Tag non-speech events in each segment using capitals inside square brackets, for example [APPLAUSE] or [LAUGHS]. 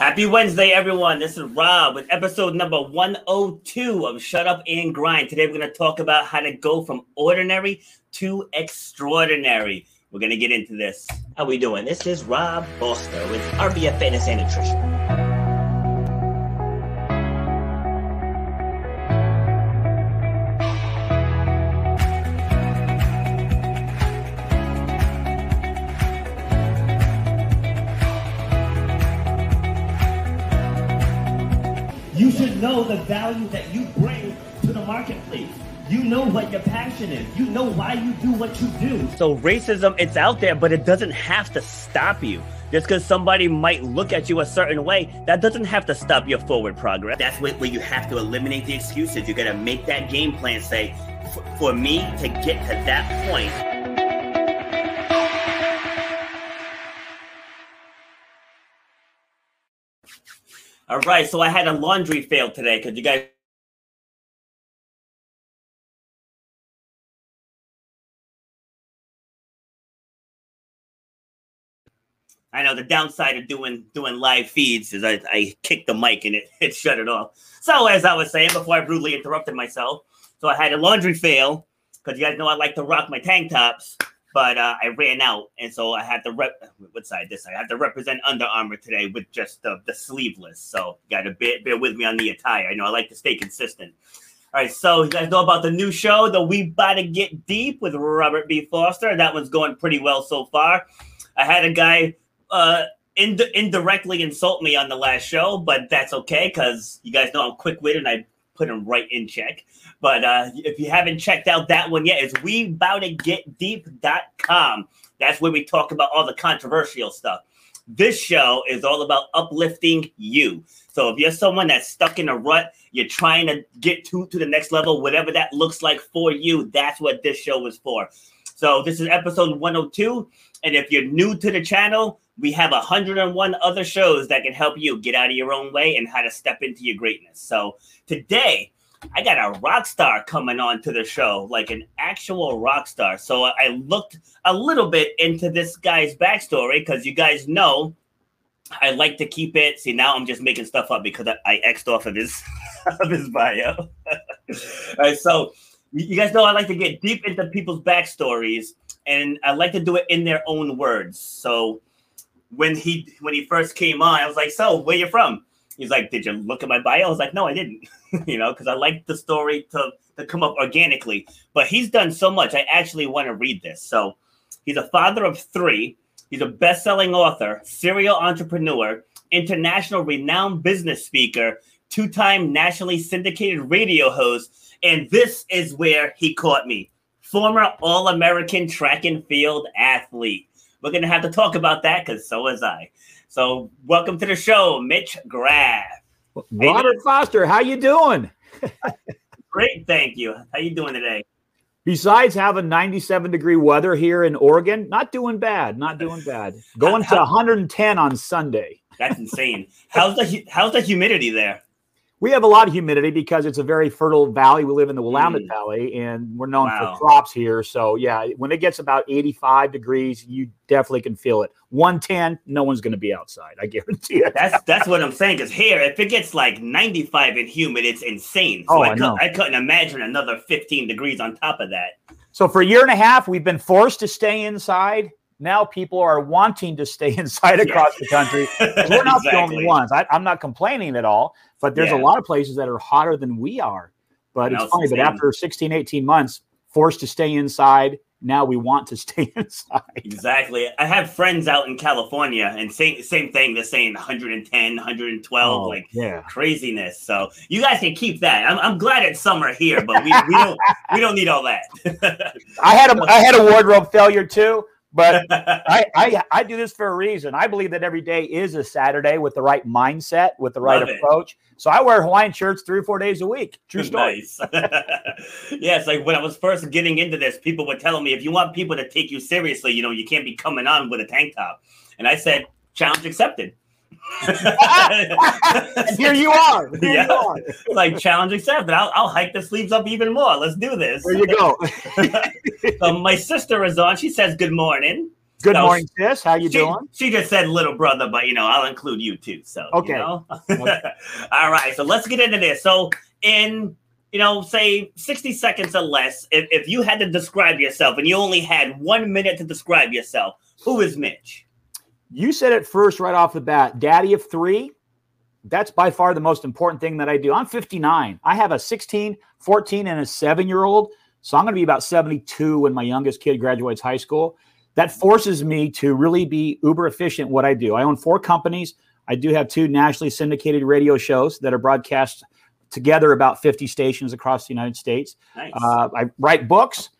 Happy Wednesday, everyone. This is Rob with episode number 102 of Shut Up and Grind. Today, we're going to talk about how to go from ordinary to extraordinary. We're going to get into this. How we doing? This is Rob Foster with RBF Fitness and Nutrition. The value that you bring to the marketplace. You know what your passion is. You know why you do what you do. So racism, it's out there, but it doesn't have to stop you. Just because somebody might look at you a certain way, that doesn't have to stop your forward progress. That's where you have to eliminate the excuses. You got to make that game plan. Say, for me to get to that point, All right, so I had a laundry fail today because you guys. I know the downside of doing doing live feeds is I, I kicked the mic and it, [LAUGHS] it shut it off. So as I was saying before I brutally interrupted myself, so I had a laundry fail because you guys know I like to rock my tank tops but uh, I ran out, and so I had to rep. What side? This side. I had to represent Under Armour today with just the, the sleeveless. So got to bear, bear with me on the attire. I know I like to stay consistent. All right, so you guys know about the new show, the We About to Get Deep with Robert B. Foster. That one's going pretty well so far. I had a guy uh, ind- indirectly insult me on the last show, but that's okay because you guys know I'm quick witted and I put him right in check. But uh, if you haven't checked out that one yet, it's weabouttogetdeep.com. That's where we talk about all the controversial stuff. This show is all about uplifting you. So if you're someone that's stuck in a rut, you're trying to get to, to the next level, whatever that looks like for you, that's what this show is for. So this is episode 102. And if you're new to the channel, we have 101 other shows that can help you get out of your own way and how to step into your greatness. So today, I got a rock star coming on to the show, like an actual rock star. So I looked a little bit into this guy's backstory because you guys know I like to keep it. See, now I'm just making stuff up because I, I xed off of his [LAUGHS] of his bio. [LAUGHS] All right, so you guys know I like to get deep into people's backstories, and I like to do it in their own words. So when he when he first came on, I was like, "So, where you from?" He's like, "Did you look at my bio?" I was like, "No, I didn't." [LAUGHS] you know, because I like the story to to come up organically. But he's done so much. I actually want to read this. So he's a father of three. He's a best-selling author, serial entrepreneur, international renowned business speaker, two-time nationally syndicated radio host, and this is where he caught me. Former All-American track and field athlete. We're gonna have to talk about that because so was I. So, welcome to the show, Mitche Graf. Robert how Foster, how you doing? Great, thank you. How you doing today? Besides having 97 degree weather here in Oregon, not doing bad, not doing bad. [LAUGHS] Going to 110 on Sunday. That's insane. how's the how's the humidity there? We have a lot of humidity because it's a very fertile valley. We live in the Willamette mm. Valley, and we're known wow. for crops here. So yeah, when it gets about 85 degrees, you definitely can feel it. 110, no one's going to be outside. I [LAUGHS] guarantee it. That's that's what I'm saying. Because here, if it gets like 95 and humid, it's insane. So oh, I, I, know. I couldn't imagine another 15 degrees on top of that. So for a year and a half, we've been forced to stay inside now people are wanting to stay [LAUGHS] inside across the country. [LAUGHS] We're not exactly. the only ones. I, am not complaining at all, but there's yeah. a lot of places that are hotter than we are. But it's funny, but after 16, 18 months, forced to stay inside, now we want to [LAUGHS] stay inside. Exactly. I have friends out in California and same same thing. They're saying 110, 112, oh, like yeah. craziness. So you guys can keep that. I'm, I'm glad it's summer here, but we, we don't we don't need all that. I had a I had a wardrobe failure too. But [LAUGHS] I, I I do this for a reason. I believe that every day is a Saturday with the right mindset, with the right Love approach. It. So I wear Hawaiian shirts three or four days a week. True story. Nice. [LAUGHS] yes, like when I was first getting into this, people were telling me if you want people to take you seriously, you know, you can't be coming on with a tank top. And I said, challenge accepted. Here you are. Here yeah. you are. like challenge accepted. I'll, I'll hike the sleeves up even more. Let's do this. There you go. [LAUGHS] so my sister is on. She says good morning. Good so morning, sis. How you she, doing? She just said little brother, but you know I'll include you too. So okay. You know? [LAUGHS] All right. So let's get into this. So in you know, say 60 seconds or less, if, if you had to describe yourself and you only had one minute to describe yourself, who is Mitche? You said it first right off the bat. Daddy of three. That's by far the most important thing that I do. I'm 59. I have a 16, 14, and a seven year old. So I'm going to be about 72 when my youngest kid graduates high school. That forces me to really be uber efficient what I do. I own four companies. I do have two nationally syndicated radio shows that are broadcast together about 50 stations across the United States. Nice. Uh, I write books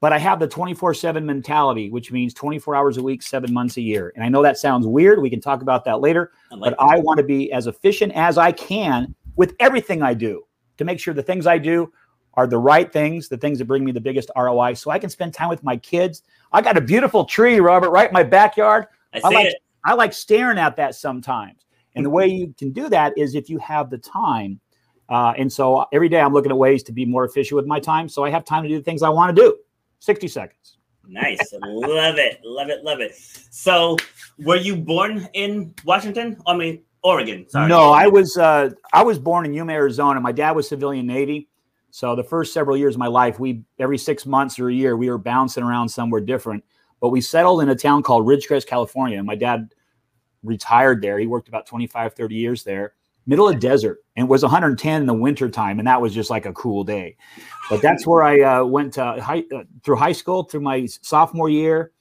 but I have the 24 7 mentality, which means 24 hours a week, seven months a year. And I know that sounds weird. We can talk about that later. I like but that. I want to be as efficient as I can with everything I do to make sure the things I do are the right things, the things that bring me the biggest ROI, so I can spend time with my kids. I got a beautiful tree, Robert, right in my backyard. I, I like it. I like staring at that sometimes. And the way you can do that is if you have the time. Uh, and so every day I'm looking at ways to be more efficient with my time, so I have time to do the things I want to do. 60 seconds. Nice. love it. Love it. Love it. So, were you born in Washington? I mean, Oregon. Sorry. No, I was uh, I was born in Yuma, Arizona. My dad was civilian Navy. So the first several years of my life, we every six months or a year, we were bouncing around somewhere different. But we settled in a town called Ridgecrest, California. And my dad retired there. He worked about 25, 30 years there middle of desert and it was 110 in the winter time and that was just like a cool day. But that's where i uh, went to high, uh, through high school through my sophomore year.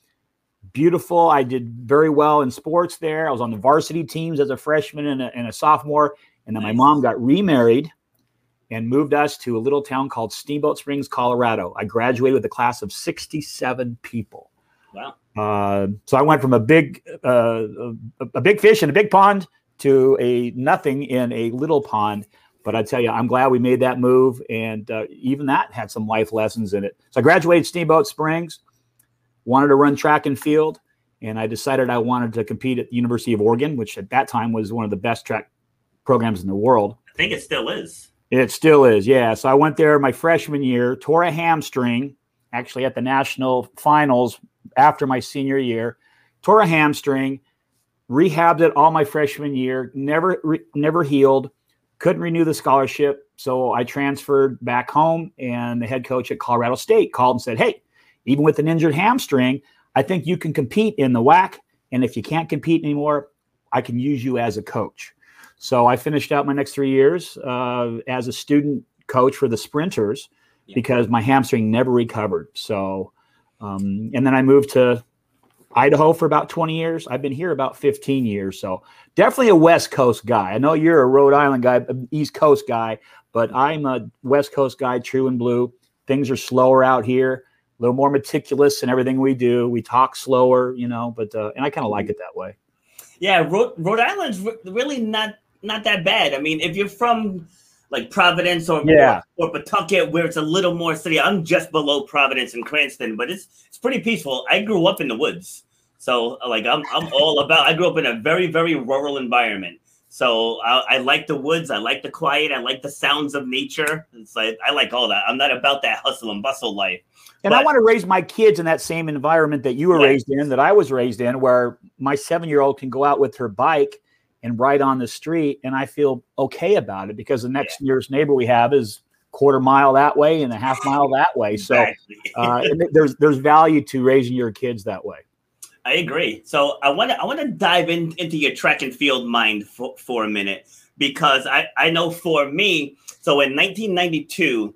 Beautiful. I did very well in sports there. I was on the varsity teams as a freshman and a, and a sophomore and then nice. my mom got remarried and moved us to a little town called steamboat springs colorado. I graduated with a class of 67 people. Wow. Uh, so I went from a big, uh, a, a, big fish in a big pond to a nothing in a little pond. But I tell you, I'm glad we made that move, and uh, even that had some life lessons in it. So I graduated Steamboat Springs, wanted to run track and field, and I decided I wanted to compete at the University of Oregon, which at that time was one of the best track programs in the world. I think it still is. It still is, yeah. So I went there my freshman year, tore a hamstring, actually at the national finals after my senior year, tore a hamstring rehabbed it all my freshman year, never re- never healed, couldn't renew the scholarship, so I transferred back home. And the head coach at Colorado State called and said, "Hey, even with an injured hamstring, I think you can compete in the WAC. And if you can't compete anymore, I can use you as a coach." So I finished out my next three years uh, as a student coach for the sprinters yeah. because my hamstring never recovered. So, um, and then I moved to Idaho for about 20 years. I've been here about 15 years. So definitely a West Coast guy. I know you're a Rhode Island guy, East Coast guy, but I'm a West Coast guy, true and blue. Things are slower out here, a little more meticulous in everything we do. We talk slower, you know, but, uh, and I kind of like it that way. Yeah. Rhode, Rhode Island's really not, not that bad. I mean, if you're from, like Providence or yeah. or, Pawtucket, where it's a little more city. I'm just below Providence and Cranston, but it's it's pretty peaceful. I grew up in the woods. So like I'm I'm all about. I grew up in a very very rural environment. So I, I, like the woods. I like the quiet. I like the sounds of nature. It's like I like all that. I'm not about that hustle and bustle life. And but, I want to raise my kids in that same environment that you were raised in, that I was raised in, where my seven year old can go out with her bike and ride on the street, and I feel okay about it because the next yeah. nearest neighbor we have is quarter mile that way and a half mile that way. So uh, [LAUGHS] there's there's value to raising your kids that way. I agree. So I want to I want to dive in, into your track and field mind for, for a minute because I I know for me. So in 1992,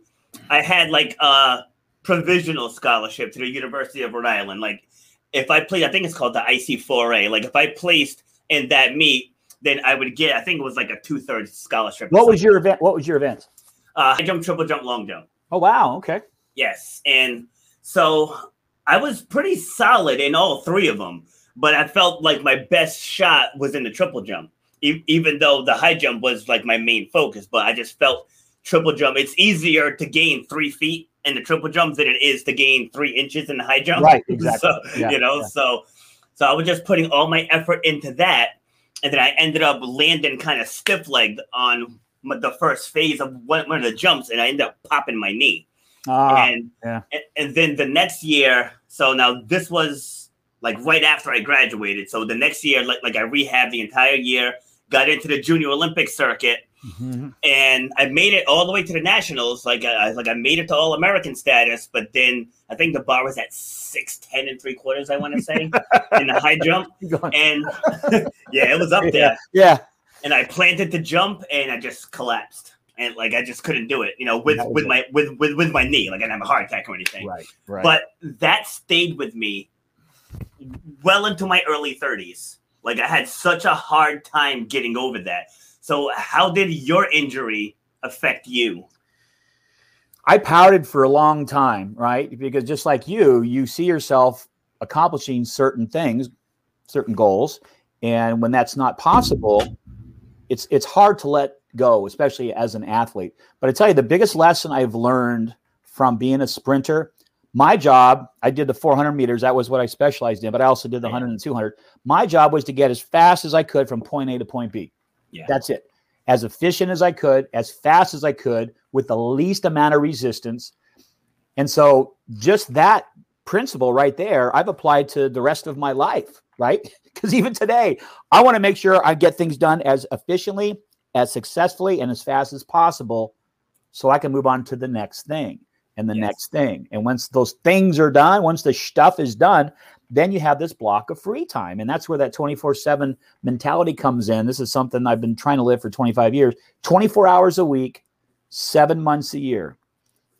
I had like a provisional scholarship to the University of Rhode Island. Like if I played, I think it's called the IC4A. Like if I placed in that meet, then I would get. I think it was like a two thirds scholarship. What was your event? What was your event? Uh, high jump, triple jump, long jump. Oh wow! Okay. Yes, and so I was pretty solid in all three of them, but I felt like my best shot was in the triple jump, e- even though the high jump was like my main focus. But I just felt triple jump. It's easier to gain three feet in the triple jump than it is to gain three inches in the high jump. Right. [LAUGHS] Exactly. So yeah, you know, yeah. so so I was just putting all my effort into that, and then I ended up landing kind of stiff legged on the first phase of one, one of the jumps, and I ended up popping my knee. Ah, and, yeah. and and then the next year, so now this was like right after I graduated. So the next year, like like I rehabbed the entire year, got into the junior Olympic circuit, mm-hmm. and I made it all the way to the nationals. Like I like I made it to all American status, but then I think the bar was at six ten and three quarters. I want to say [LAUGHS] in the high jump, [LAUGHS] and [LAUGHS] yeah, it was up there. Yeah, and I planted the jump, and I just collapsed. And like I just couldn't do it, you know, with with it. my with, with with my knee. Like I didn't have a heart attack or anything. Right, right. But that stayed with me well into my early 30s. Like I had such a hard time getting over that. So how did your injury affect you? I pouted for a long time, right? Because just like you, you see yourself accomplishing certain things, certain goals, and when that's not possible, it's it's hard to let go, especially as an athlete. But I tell you, the biggest lesson I've learned from being a sprinter my job, I did the 400 meters. That was what I specialized in, but I also did the 100 and 200. My job was to get as fast as I could from point A to point B. Yeah. That's it. As efficient as I could, as fast as I could, with the least amount of resistance. And so, just that principle right there, I've applied to the rest of my life, right? [LAUGHS] Because even today, I want to make sure I get things done as efficiently, as successfully, and as fast as possible so I can move on to the next thing and the yes. next thing. And once those things are done, once the stuff is done, then you have this block of free time. And that's where that 24 7 mentality comes in. This is something I've been trying to live for 25 years 24 hours a week, seven months a year.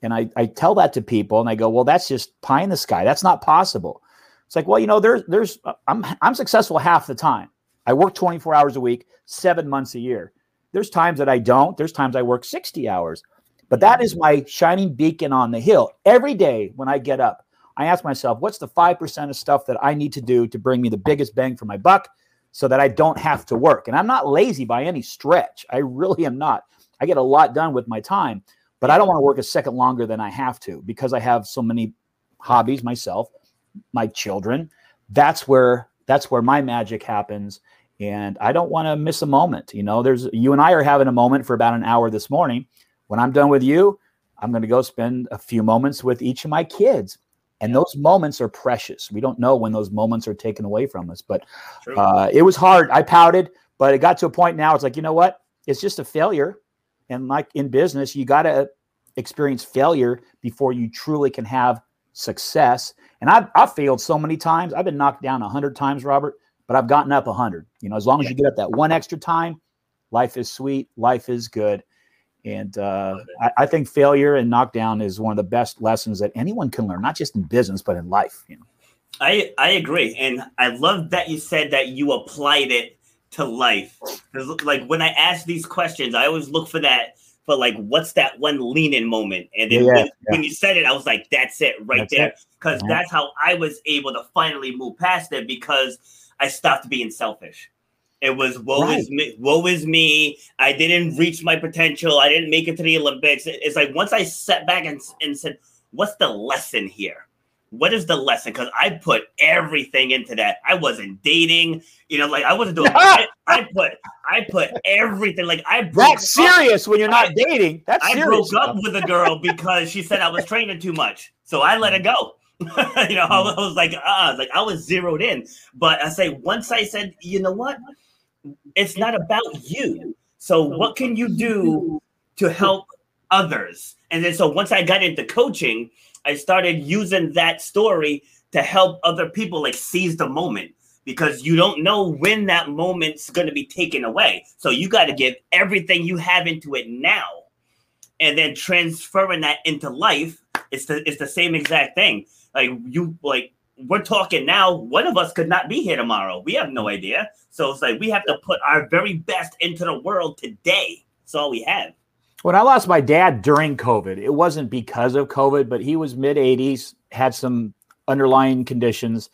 And I, I tell that to people and I go, well, that's just pie in the sky. That's not possible. It's like, well, you know, there's, there's, I'm, I'm successful half the time. I work 24 hours a week, seven months a year. There's times that I don't. There's times I work 60 hours. But that is my shining beacon on the hill. Every day when I get up, I ask myself, what's the 5% of stuff that I need to do to bring me the biggest bang for my buck so that I don't have to work? And I'm not lazy by any stretch. I really am not. I get a lot done with my time, but I don't want to work a second longer than I have to because I have so many hobbies myself, my children. That's where that's where my magic happens and I don't want to miss a moment. You know, there's you and I are having a moment for about an hour this morning when I'm done with you, I'm going to go spend a few moments with each of my kids. And those moments are precious. We don't know when those moments are taken away from us. But uh, it was hard. I pouted, but it got to a point now. It's like, you know what? It's just a failure. And like in business, you got to experience failure before you truly can have success. And I've, I've failed so many times. I've been knocked down a hundred times, Robert, but I've gotten up a hundred. You know, as long as you get up that one extra time, life is sweet, life is good. And uh, I, I, think failure and knockdown is one of the best lessons that anyone can learn, not just in business, but in life. You know? I, I agree. And I love that you said that you applied it to life. Because like when I ask these questions, I always look for that, for like, what's that one lean in moment? And then yeah, when, yeah. when, you said it, I was like, that's it right that's there. Because yeah. that's how I was able to finally move past it because I stopped being selfish. It was woe right. is me, woe is me. I didn't reach my potential. I didn't make it to the Olympics. It's like once I sat back and, and said, "What's the lesson here? What is the lesson?" Because I put everything into that. I wasn't dating. You know, like I wasn't doing. [LAUGHS] I, I, put I put everything. Like I that's serious when you're not I, dating. That's I broke up with a girl because she said I was training too much, so I let it go. [LAUGHS] you know, I was like, uh, like I was zeroed in. But I say once I said, you know what, it's not about you. So what can you do [LAUGHS] to help others? And then so once I got into coaching, I started using that story to help other people like seize the moment because you don't know when that moment's going to be taken away. So you got to give everything you have into it now. And then transferring that into life, it's the it's the same exact thing. Like you like we're talking now, one of us could not be here tomorrow. We have no idea. So it's like we have to put our very best into the world today. That's all we have. When I lost my dad during COVID, it wasn't because of COVID, but he was mid 80s, had some underlying conditions,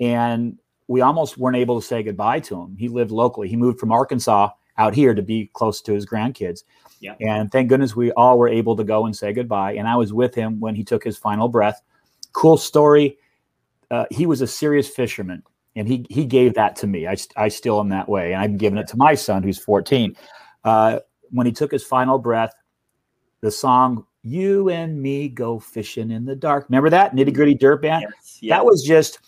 and we almost weren't able to say goodbye to him. He lived locally. He moved from Arkansas out here to be close to his grandkids. Yeah. And thank goodness we all were able to go and say goodbye. And I was with him when he took his final breath. Cool story. Uh, he was a serious fisherman and he he gave that to me. I, I still am that way. And I'm giving it to my son who's 14. Uh, when he took his final breath, the song "You and Me Go Fishing in the Dark." Remember that nitty gritty dirt band? Yes, yes. That was just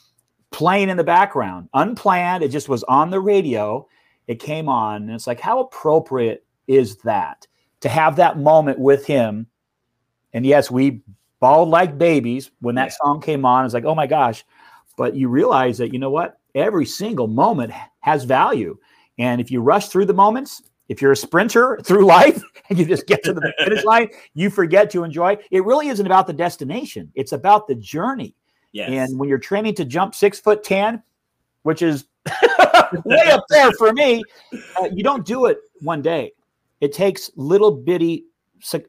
playing in the background, unplanned. It just was on the radio. It came on, and it's like, how appropriate is that to have that moment with him? And yes, we bawled like babies when that yeah. song came on. It's like, oh my gosh. But you realize that, you know what? Every single moment has value. And if you rush through the moments, if you're a sprinter [LAUGHS] through life [LAUGHS] and you just get to the [LAUGHS] finish line, you forget to enjoy. It really isn't about the destination, it's about the journey. Yes. And when you're training to jump six foot 10, which is way up there for me, uh, you don't do it one day. It takes little bitty,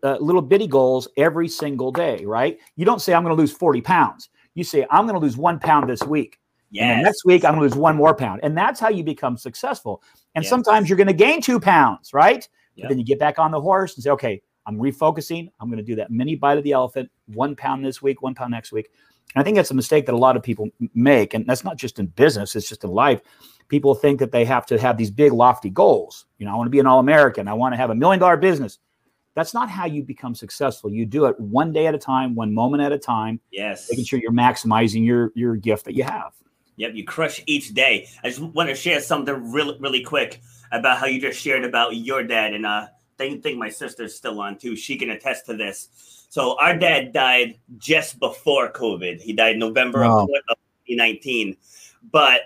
uh, little bitty goals every single day, right? You don't say, I'm going to lose 40 pounds. You say, I'm going to lose one pound this week. Yes. And next week, I'm going to lose one more pound. And that's how you become successful. And yes. sometimes you're going to gain two pounds, right? Yep. But then you get back on the horse and say, okay, I'm refocusing. I'm going to do that mini bite of the elephant, one pound this week, one pound next week. And I think that's a mistake that a lot of people make. And that's not just in business, it's just in life. People think that they have to have these big, lofty goals. You know, I want to be an All American. I want to have a million dollar business. That's not how you become successful. You do it one day at a time, one moment at a time. Yes. Making sure you're maximizing your your gift that you have. Yep, you crush each day. I just want to share something really, really quick about how you just shared about your dad, and uh, I think my sister's still on too. She can attest to this. So our dad died just before COVID. He died November wow. of 2019. But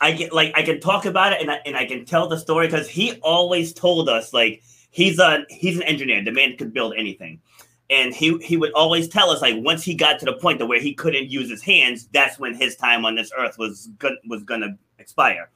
I get like I can talk about it and I, and I can tell the story because he always told us like he's a he's an engineer. The man could build anything. And he he would always tell us like once he got to the point to where he couldn't use his hands, that's when his time on this earth was good was gonna expire.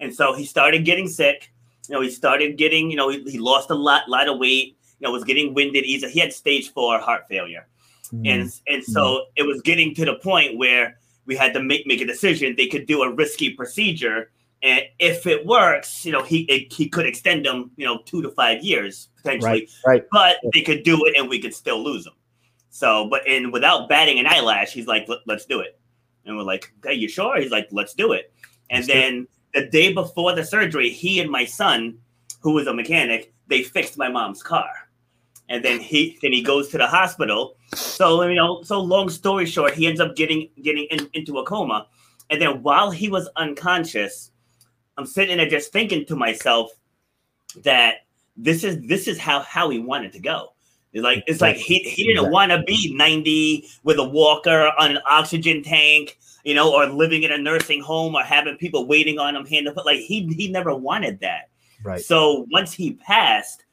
And so he started getting sick. You know, he started getting, you know, he, he lost a lot, lot of weight you know, was getting winded easily. He had stage four heart failure. Mm. And and so mm. it was getting to the point where we had to make make a decision. They could do a risky procedure, and if it works, you know, he it, he could extend them, you know, two to five years potentially. Right. right. But they could do it, and we could still lose him. So, but and without batting an eyelash, he's like, "Let's do it." And we're like, "Are you sure?" He's like, "Let's do it." And let's then the day before the surgery, he and my son, who was a mechanic, they fixed my mom's car and then he then he goes to the hospital. So you know, so long story short, he ends up getting getting in, into a coma, and then while he was unconscious, I'm sitting there just thinking to myself that this is this is how how he wanted to go. It's like it's like he, he didn't want to be 90 with a walker on an oxygen tank, you know, or living in a nursing home or having people waiting on him hand to foot. Like he he never wanted that. Right. So once he passed,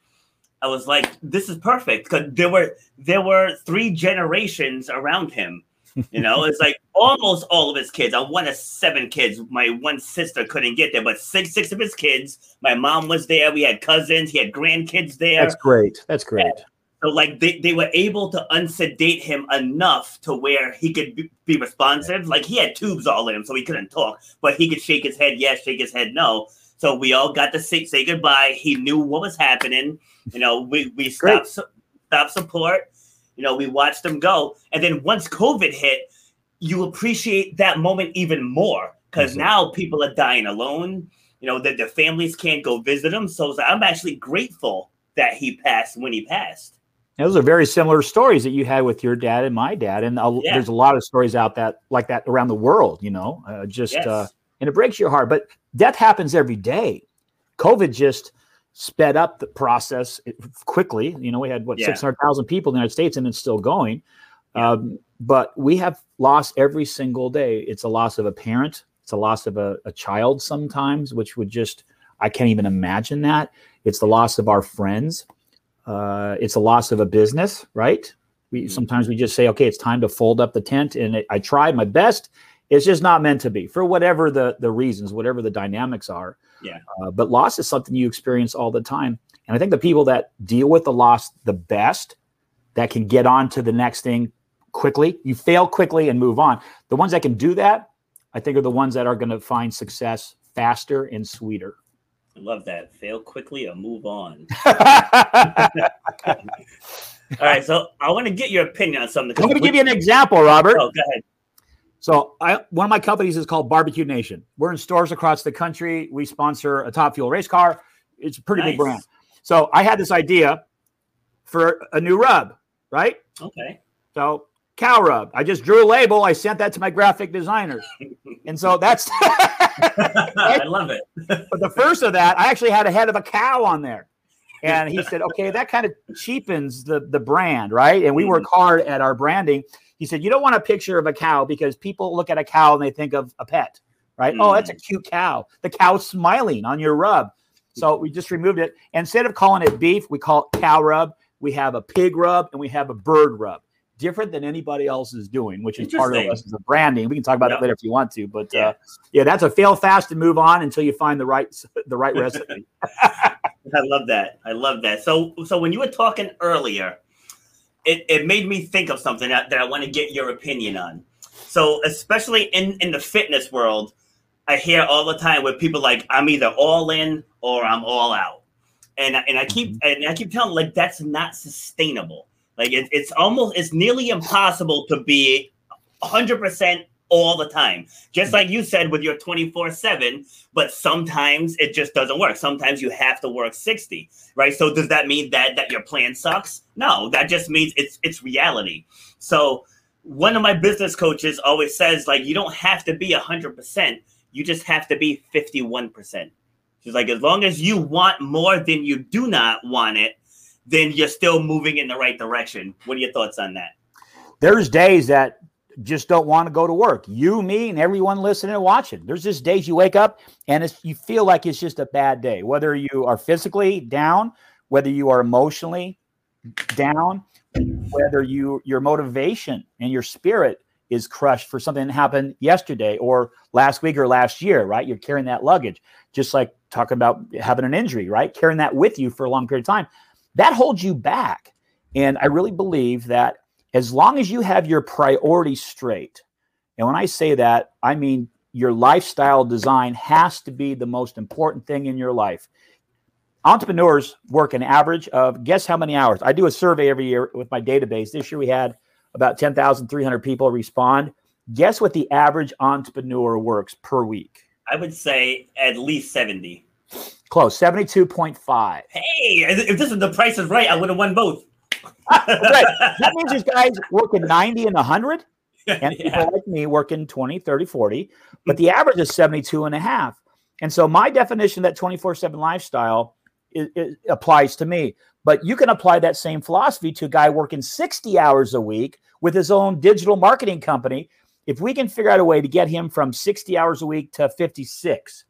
I was like, this is perfect because there were there were three generations around him. You know, it's like almost all of his kids. I'm one of seven kids. My one sister couldn't get there, but six six of his kids. My mom was there. We had cousins. He had grandkids there. That's great. That's great. And so like they, they were able to unsedate him enough to where he could be, be responsive. Like he had tubes all in him, so he couldn't talk, but he could shake his head yes, shake his head no. So we all got to say, say goodbye. He knew what was happening. You know, we we stopped stop support. You know, we watched them go, and then once COVID hit, you appreciate that moment even more because mm-hmm. now people are dying alone. You know that their families can't go visit them. So I'm actually grateful that he passed when he passed. those are very similar stories that you had with your dad and my dad, and a, yeah. there's a lot of stories out that like that around the world. You know, uh, just yes. uh, and it breaks your heart. But death happens every day. COVID just sped up the process quickly. You know, we had what yeah. 600,000 people in the United States and it's still going. Um, but we have lost every single day. It's a loss of a parent. It's a loss of a, a child sometimes, which would just I can't even imagine that. It's the loss of our friends. Uh, it's a loss of a business, right? We mm-hmm. sometimes we just say, okay, it's time to fold up the tent, and it, I tried my best. It's just not meant to be for whatever the the reasons, whatever the dynamics are. Yeah. Uh, but loss is something you experience all the time, and I think the people that deal with the loss the best, that can get on to the next thing quickly, you fail quickly and move on. The ones that can do that, I think, are the ones that are going to find success faster and sweeter. I love that. Fail quickly or move on. [LAUGHS] All right, so I want to get your opinion on something. I'm going to give you an example, Robert. Oh, go ahead. So, I one of my companies is called Barbecue Nation. We're in stores across the country. We sponsor a top fuel race car. It's a pretty nice. big brand. So, I had this idea for a new rub, right? Okay. So, cow rub. I just drew a label. I sent that to my graphic designers, and so that's. [LAUGHS] I love it. but the first of that, I actually had a head of a cow on there, and he said, "Okay, that kind of cheapens the the brand, right?" And we work mm-hmm. hard at our branding. He said, "You don't want a picture of a cow because people look at a cow and they think of a pet, right? Mm. Oh, that's a mm. cute cow. The cow's smiling on your rub." So we just removed it. Instead of calling it beef, we call it cow rub. We have a pig rub and we have a bird rub different than anybody else is doing, which is part of the lessons of branding. We can talk about yep. it later if you want to, but yeah. Uh, yeah, that's a fail fast and move on until you find the right the right recipe. [LAUGHS] I love that. I love that. So so when you were talking earlier, it, it made me think of something that, that I want to get your opinion on. So especially in in the fitness world, I hear all the time with people like I'm either all in or I'm all out. And, and I keep mm-hmm. and I keep telling like that's not sustainable like it, it's almost it's nearly impossible to be 100% all the time. Just like you said with your 24/7, but sometimes it just doesn't work. Sometimes you have to work 60, right? So does that mean that that your plan sucks? No, that just means it's it's reality. So one of my business coaches always says like you don't have to be 100%, you just have to be 51%. She's like as long as you want more than you do not want it, then you're still moving in the right direction. What are your thoughts on that? There's days that just don't want to go to work. You, me, and everyone listening and watching. There's just days you wake up and you feel like it's just a bad day, whether you are physically down, whether you are emotionally down, whether you your motivation and your spirit is crushed for something that happened yesterday or last week or last year, right? You're carrying that luggage, just like talking about having an injury, right? Carrying that with you for a long period of time that holds you back. And I really believe that as long as you have your priorities straight, and when I say that, I mean your lifestyle design has to be the most important thing in your life. Entrepreneurs work an average of guess how many hours? I do a survey every year with my database. This year we had about 10,300 people respond. Guess what the average entrepreneur works per week? I would say at least 70. Close, 72.5. Hey, if this is the price is right, I would have won both. Right. That means these guys working 90 and 100, [LAUGHS] and yeah. people like me working 20, 30, 40, but the average is 72 and a half. And so my definition that 24 7 lifestyle applies to me. But you can apply that same philosophy to a guy working 60 hours a week with his own digital marketing company. If we can figure out a way to get him from 60 hours a week to 56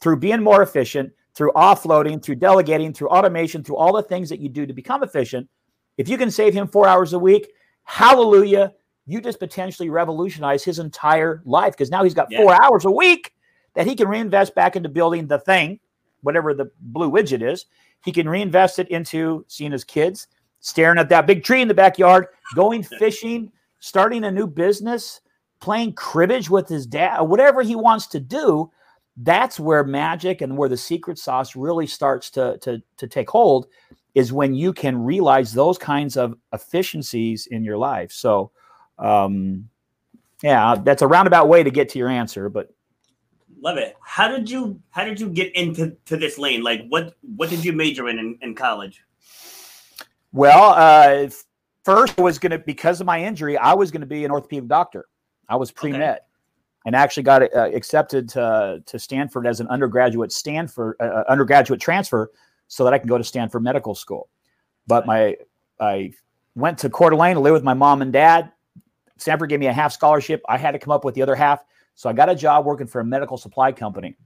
through being more efficient, through offloading, through delegating, through automation, through all the things that you do to become efficient, if you can save him four hours a week, hallelujah, you just potentially revolutionize his entire life because now he's got yeah. four hours a week that he can reinvest back into building the thing, whatever the blue widget is. He can reinvest it into seeing his kids, staring at that big tree in the backyard, going [LAUGHS] fishing, starting a new business, playing cribbage with his dad, whatever he wants to do that's where magic and where the secret sauce really starts to, to, to take hold is when you can realize those kinds of efficiencies in your life. So, um, yeah, that's a roundabout way to get to your answer, but love it. How did you how did you get into to this lane? Like, what what did you major in in, in college? Well, uh, first was going to because of my injury, I was going to be an orthopedic doctor. I was pre med. Okay and actually got uh, accepted to, to Stanford as an undergraduate Stanford uh, uh, undergraduate transfer so that I can go to Stanford Medical School. But my I went to Coeur d'Alene to live with my mom and dad. Stanford gave me a half scholarship. I had to come up with the other half. So I got a job working for a medical supply company.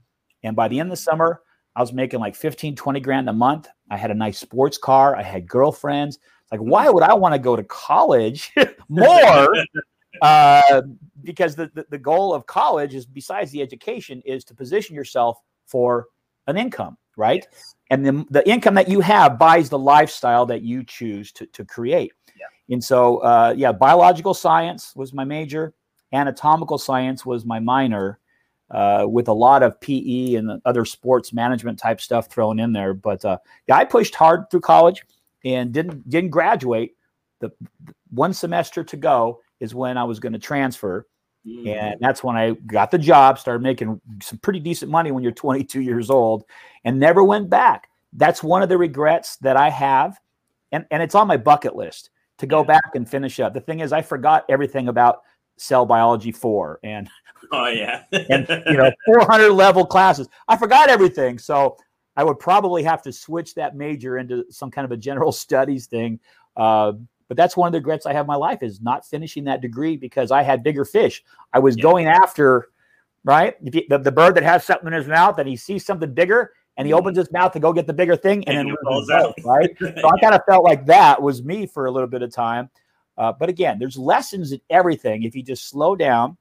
And by the end of the summer, I was making like 15, 20 grand a month. I had a nice sports car. I had girlfriends. Like, why would I want to go to college [LAUGHS] more? [LAUGHS] uh, because the, the, the goal of college is, besides the education, is to position yourself for an income, right? Yes. And the, the income that you have buys the lifestyle that you choose to, to create. Yeah. And so, uh, yeah, biological science was my major, anatomical science was my minor uh, with a lot of PE and other sports management type stuff thrown in there. But uh, yeah, I pushed hard through college and didn't didn't graduate. The, the one semester to go is when I was going to transfer, mm-hmm. and that's when I got the job. Started making some pretty decent money when you're 22 years old, and never went back. That's one of the regrets that I have, and and it's on my bucket list to go yeah. back and finish up. The thing is, I forgot everything about cell biology four and oh yeah and you know [LAUGHS] 400 level classes i forgot everything so i would probably have to switch that major into some kind of a general [LAUGHS] studies thing uh, but that's one of the regrets i have in my life is not finishing that degree because i had bigger fish i was yeah. going after right the, the bird that has something in his mouth and he sees something bigger and he opens his mouth to go get the bigger thing and, and then falls out right [LAUGHS] so i kind of felt like that was me for a little bit of time uh, but again, there's lessons in everything if you just slow down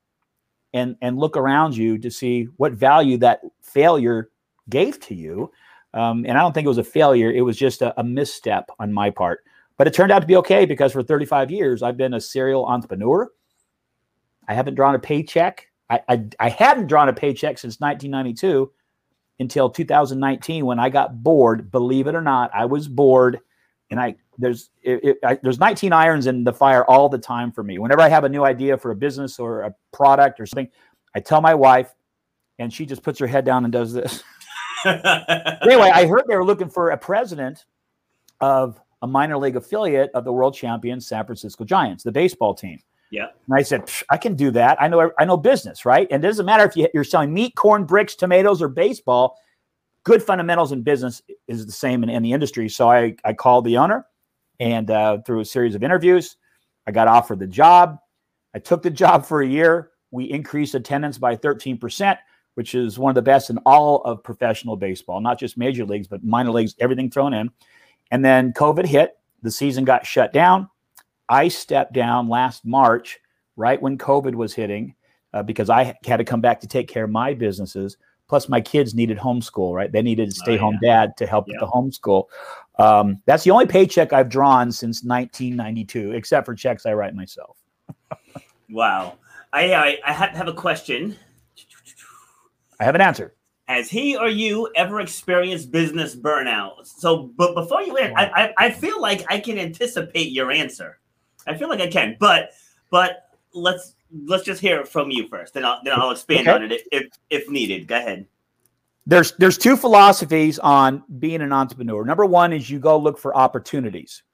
and and look around you to see what value that failure gave to you. Um, and I don't think it was a failure; it was just a, a misstep on my part. But it turned out to be okay because for 35 years I've been a serial entrepreneur. I haven't drawn a paycheck. I, I, I hadn't drawn a paycheck since 1992 until 2019 when I got bored. Believe it or not, I was bored and I there's it, it, I, there's 19 irons in the fire all the time for me. Whenever I have a new idea for a business or a product or something, I tell my wife, and she just puts her head down and does this. [LAUGHS] anyway, I heard they were looking for a president of a minor league affiliate of the world champion San Francisco Giants, the baseball team. Yeah. And I said, I can do that. I know I know business, right? And it doesn't matter if you, you're selling meat, corn, bricks, tomatoes, or baseball. Good fundamentals in business is the same in, in the industry. So I, I called the owner and uh, through a series of interviews, I got offered the job. I took the job for a year. We increased attendance by 13%, which is one of the best in all of professional baseball, not just major leagues, but minor leagues, everything thrown in. And then COVID hit, the season got shut down. I stepped down last March, right when COVID was hitting, uh, because I had to come back to take care of my businesses. Plus, my kids needed homeschool, right? They needed a stay home oh, yeah. dad to help yep. with the homeschool. Um, that's the only paycheck I've drawn since 1992, except for checks I write myself. wow. I, I, I have a question. I have an answer. Has he or you ever experienced business burnout? So, but before you answer, I, I, I feel like I can anticipate your answer. I feel like I can, but but let's let's just hear it from you first. Then I'll then I'll expand okay. on it if if needed. Go ahead. There's there's two philosophies on being an entrepreneur. Number one is you go look for opportunities.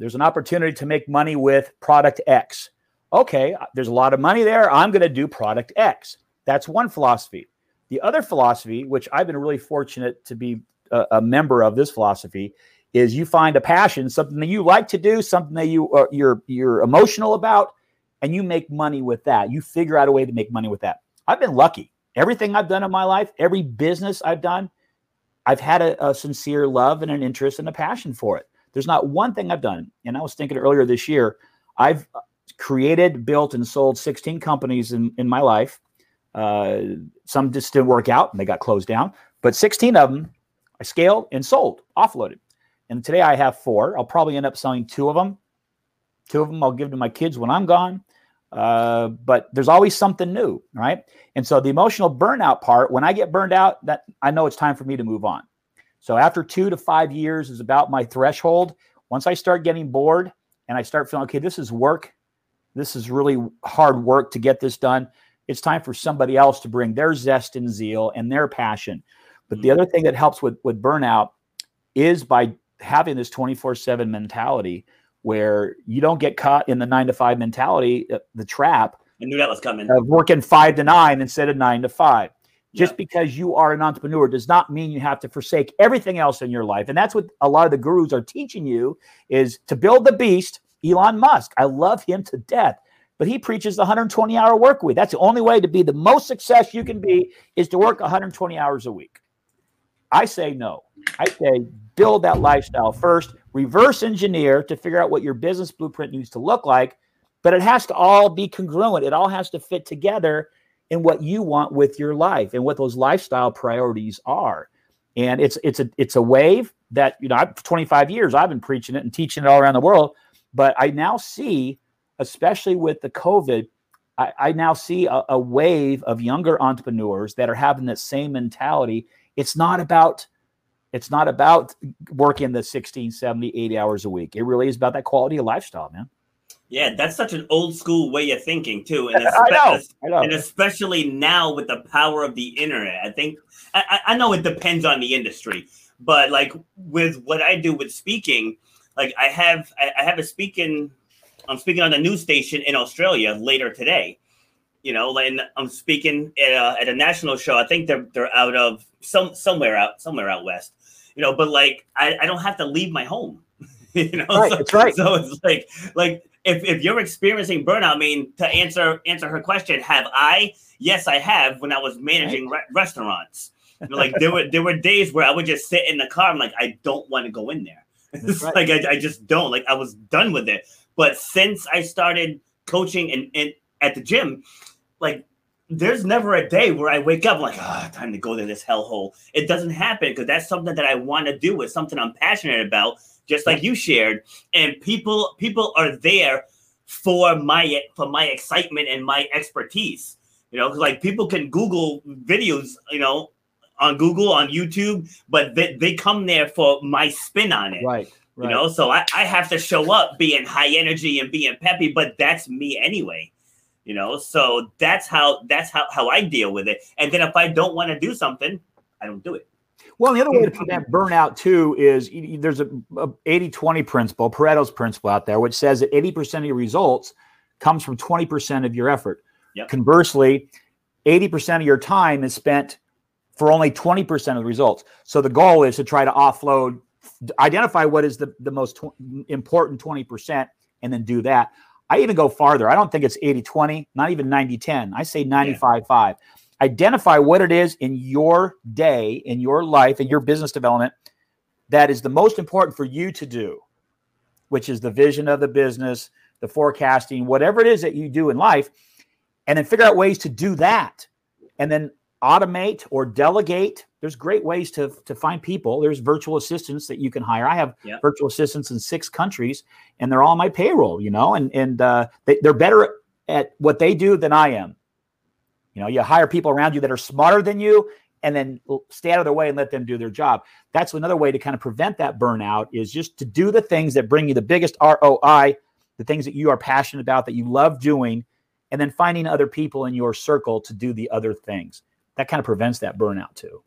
There's an opportunity to make money with product X. Okay, uh, there's a lot of money there. I'm going to do product X. That's one philosophy. The other philosophy, which I've been really fortunate to be a, a member of this philosophy, is you find a passion, something that you like to do, something that you uh, you're you're emotional about, and you make money with that. You figure out a way to make money with that. I've been lucky. Everything I've done in my life, every business I've done, I've had a, a sincere love and an interest and a passion for it. There's not one thing I've done. And I was thinking earlier this year, I've created, built, and sold 16 companies in, in my life. Uh, some just didn't work out and they got closed down, but 16 of them I scaled and sold, offloaded. And today I have four. I'll probably end up selling two of them. Two of them I'll give to my kids when I'm gone. Uh, but there's always something new, right? And so the emotional burnout part, when I get burned out, that I know it's time for me to move on. So after two to five years is about my threshold. Once I start getting bored and I start feeling, okay, this is work. This is really hard work to get this done. It's time for somebody else to bring their zest and zeal and their passion. But the other thing that helps with, with burnout is by having this 24 7 mentality where you don't get caught in the nine to five mentality, uh, the trap. I knew that was coming. Of working five to nine instead of nine to five. Just because you are an entrepreneur does not mean you have to forsake everything else in your life. And that's what a lot of the gurus are teaching you is to build the beast. Elon Musk, I love him to death. But he preaches the 120 hour work week. That's the only way to be the most success you can be is to work 120 hours a week. I say no. I say build that lifestyle first, reverse engineer to figure out what your business blueprint needs to look like, but it has to all be congruent. It all has to fit together in what you want with your life and what those lifestyle priorities are. And it's it's a it's a wave that you know I've 25 years I've been preaching it and teaching it all around the world, but I now see, especially with the COVID, I, I now see a, a wave of younger entrepreneurs that are having that same mentality. It's not about it's not about working the 16 70 80 hours a week it really is about that quality of lifestyle man yeah, that's such an old school way of thinking too, and especially, [LAUGHS] I know, I know. and especially now with the power of the internet. I think I, I know it depends on the industry, but like with what I do with speaking, like I have I have a speaking I'm speaking on a news station in Australia later today. You know, and I'm speaking at a, at a national show. I think they're they're out of some somewhere out somewhere out west. You know, but like I, I don't have to leave my home. [LAUGHS] you know, right, so, that's right. So it's like like if, if you're experiencing burnout, I mean, to answer answer her question, have I? Yes, I have. When I was managing re- restaurants, like there were there were days where I would just sit in the car. I'm like, I don't want to go in there. [LAUGHS] Right. like I, I just don't. Like I was done with it. But since I started coaching and, and at the gym, like there's never a day where I wake up like, ah, oh, time to go to this hellhole. It doesn't happen because that's something that I want to do. It's something I'm passionate about just like you shared. And people people are there for my for my excitement and my expertise. You know, like people can Google videos, you know, on Google, on YouTube, but they, they come there for my spin on it. Right. Right. You know, so I, I have to show up being high energy and being peppy, but that's me anyway. You know, so that's how that's how, how I deal with it. And then if I don't want to do something, I don't do it. Well, the other way to mm-hmm. prevent burnout too is there's a, a 80-20 principle, Pareto's principle out there, which says that 80% of your results comes from 20% of your effort. Yep. Conversely, 80% of your time is spent for only 20% of the results. So the goal is to try to offload, identify what is the, the most tw- important 20%, and then do that. I even go farther. I don't think it's 80 20, not even 90 10. I say 95 yeah. 5 identify what it is in your day, in your life, in your business development that is the most important for you to do, which is the vision of the business, the forecasting, whatever it is that you do in life, and then figure out ways to do that. And then automate or delegate. There's great ways to, to find people. There's virtual assistants that you can hire. I have yep. virtual assistants in six countries, and they're all on my payroll, you know, and, and uh, they, they're better at what they do than I am. You know, you hire people around you that are smarter than you and then stay out of their way and let them do their job. That's another way to kind of prevent that burnout is just to do the things that bring you the biggest ROI, the things that you are passionate about, that you love doing, and then finding other people in your circle to do the other things. That kind of prevents that burnout too.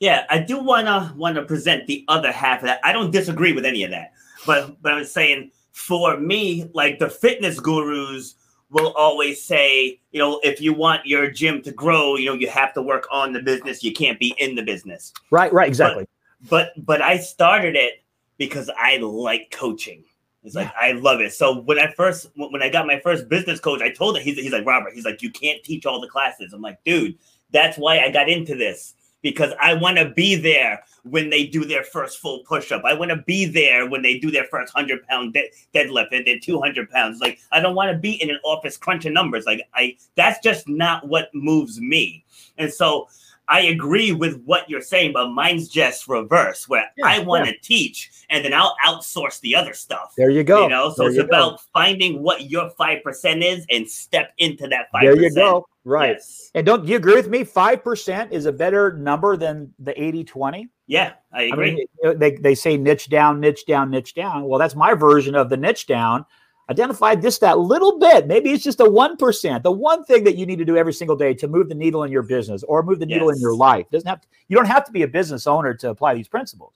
Yeah, I do wanna wanna present the other half of that. I don't disagree with any of that, but but I'm saying for me, like the fitness gurus will always say, you know, if you want your gym to grow, you know, you have to work on the business. You can't be in the business. Right, right, exactly. But but, but I started it because I like coaching. It's like yeah. I love it. So when I first when I got my first business coach, I told him he's, he's like Robert. He's like you can't teach all the classes. I'm like, dude, that's why I got into this because I want to be there when they do their first full push up. I want to be there when they do their first 100 pound de- deadlift and then 200 pounds. Like, I don't want to be in an office crunching numbers. Like, I that's just not what moves me. And so, I agree with what you're saying, but mine's just reverse, where yeah, I want to yeah. teach and then I'll outsource the other stuff. There you go. You know, so there it's about go. finding what your five percent is and step into that five. There you go. Right. Yes. And don't you agree with me? Five percent is a better number than the 80-20? Yeah, I agree. I mean, they, they say niche down, niche down, niche down. Well, that's my version of the niche down identify just that little bit. Maybe it's just a 1%, the one thing that you need to do every single day to move the needle in your business or move the needle yes. in your life. Doesn't have to, you don't have to be a business owner to apply these principles.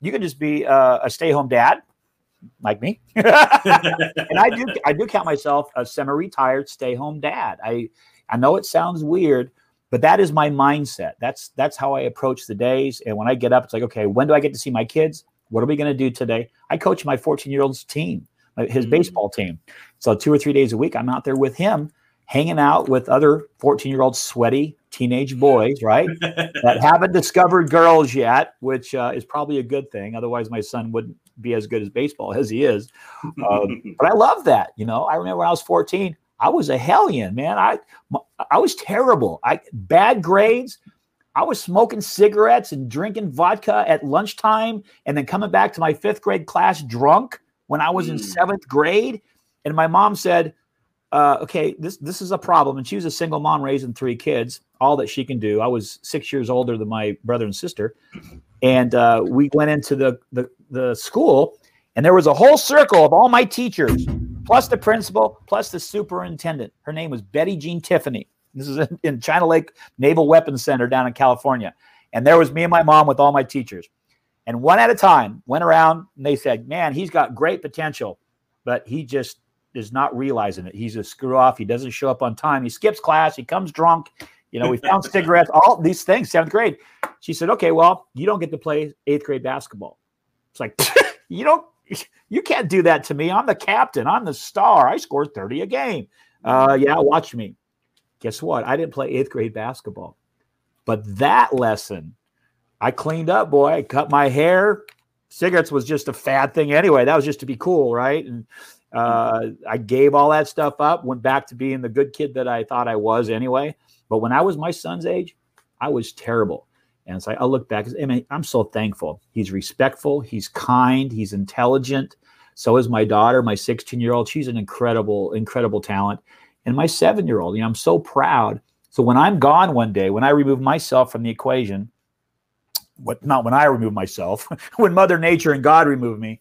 You can just be uh, a stay-home dad like me. [LAUGHS] and I do I do count myself a semi-retired stay-home dad. I I know it sounds weird, but that is my mindset. That's that's how I approach the days. And when I get up, it's like, okay, when do I get to see my kids? What are we going to do today? I coach my 14 year old's team his mm. baseball team. So two or three days a week, I'm out there with him, hanging out with other 14 year old sweaty teenage boys, right? [LAUGHS] that haven't discovered girls yet, which uh, is probably a good thing. Otherwise, my son wouldn't be as good as baseball as he is. Um, [LAUGHS] but I love that. You know, I remember when I was 14, I was a hellion, man. I I was terrible. I bad grades. I was smoking cigarettes and drinking vodka at lunchtime and then coming back to my fifth grade class drunk when I was mm. in seventh grade. And my mom said, uh, okay, this this is a problem. And she was a single mom raising three kids, all that she can do. I was six years older than my brother and sister. And uh, we went into the, the, the school, and there was a whole circle of all my teachers, plus the principal, plus the superintendent. Her name was Betty Jean Tiffany. This is in, in China Lake Naval Weapons Center down in California. And there was me and my mom with all my teachers. And one at a time went around and they said, Man, he's got great potential, but he just is not realizing it. He's a screw off. He doesn't show up on time. He skips class. He comes drunk. You know, we found [LAUGHS] cigarettes, all these things, seventh grade. She said, Okay, well, you don't get to play eighth grade basketball. It's like, [LAUGHS] you don't, you can't do that to me. I'm the captain. I'm the star. I scored 30 a game. Uh, yeah, watch me. Guess what? I didn't play eighth grade basketball. But that lesson, I cleaned up, boy. I cut my hair. Cigarettes was just a fad thing anyway. That was just to be cool, right? And uh, I gave all that stuff up, went back to being the good kid that I thought I was anyway. But when I was my son's age, I was terrible. And so I look back, I mean, I'm so thankful. He's respectful, he's kind, he's intelligent. So is my daughter, my 16 year old. She's an incredible, incredible talent and my seven year old. You know, I'm so proud. So when I'm gone one day, when I remove myself from the equation, what not when I remove myself, [LAUGHS] when Mother Nature and God remove me,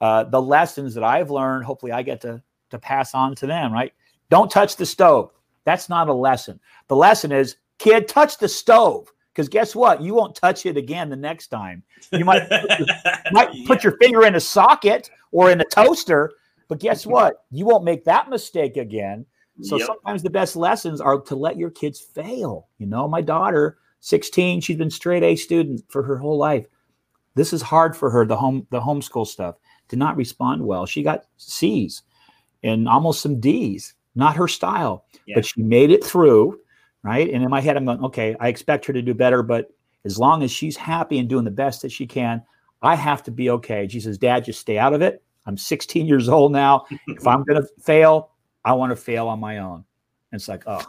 uh, the lessons that I've learned, hopefully I get to to pass on to them. Right? Don't touch the stove. That's not a lesson. The lesson is, kid, touch the stove. Because guess what? You won't touch it again the next time. You might, [LAUGHS] might put your finger in a socket or in a toaster, but guess what? You won't make that mistake again. So yep. sometimes the best lessons are to let your kids fail. You know, my daughter, 16, she's been straight A student for her whole life. This is hard for her, the home the homeschool stuff, did not respond well. She got C's and almost some D's, not her style, yeah. but she made it through, right? And in my head, I'm going, okay, I expect her to do better, but as long as she's happy and doing the best that she can, I have to be okay. She says, Dad, just stay out of it. I'm 16 years old now. if I'm going [LAUGHS] to fail, I want to fail on my own. And it's like, oh,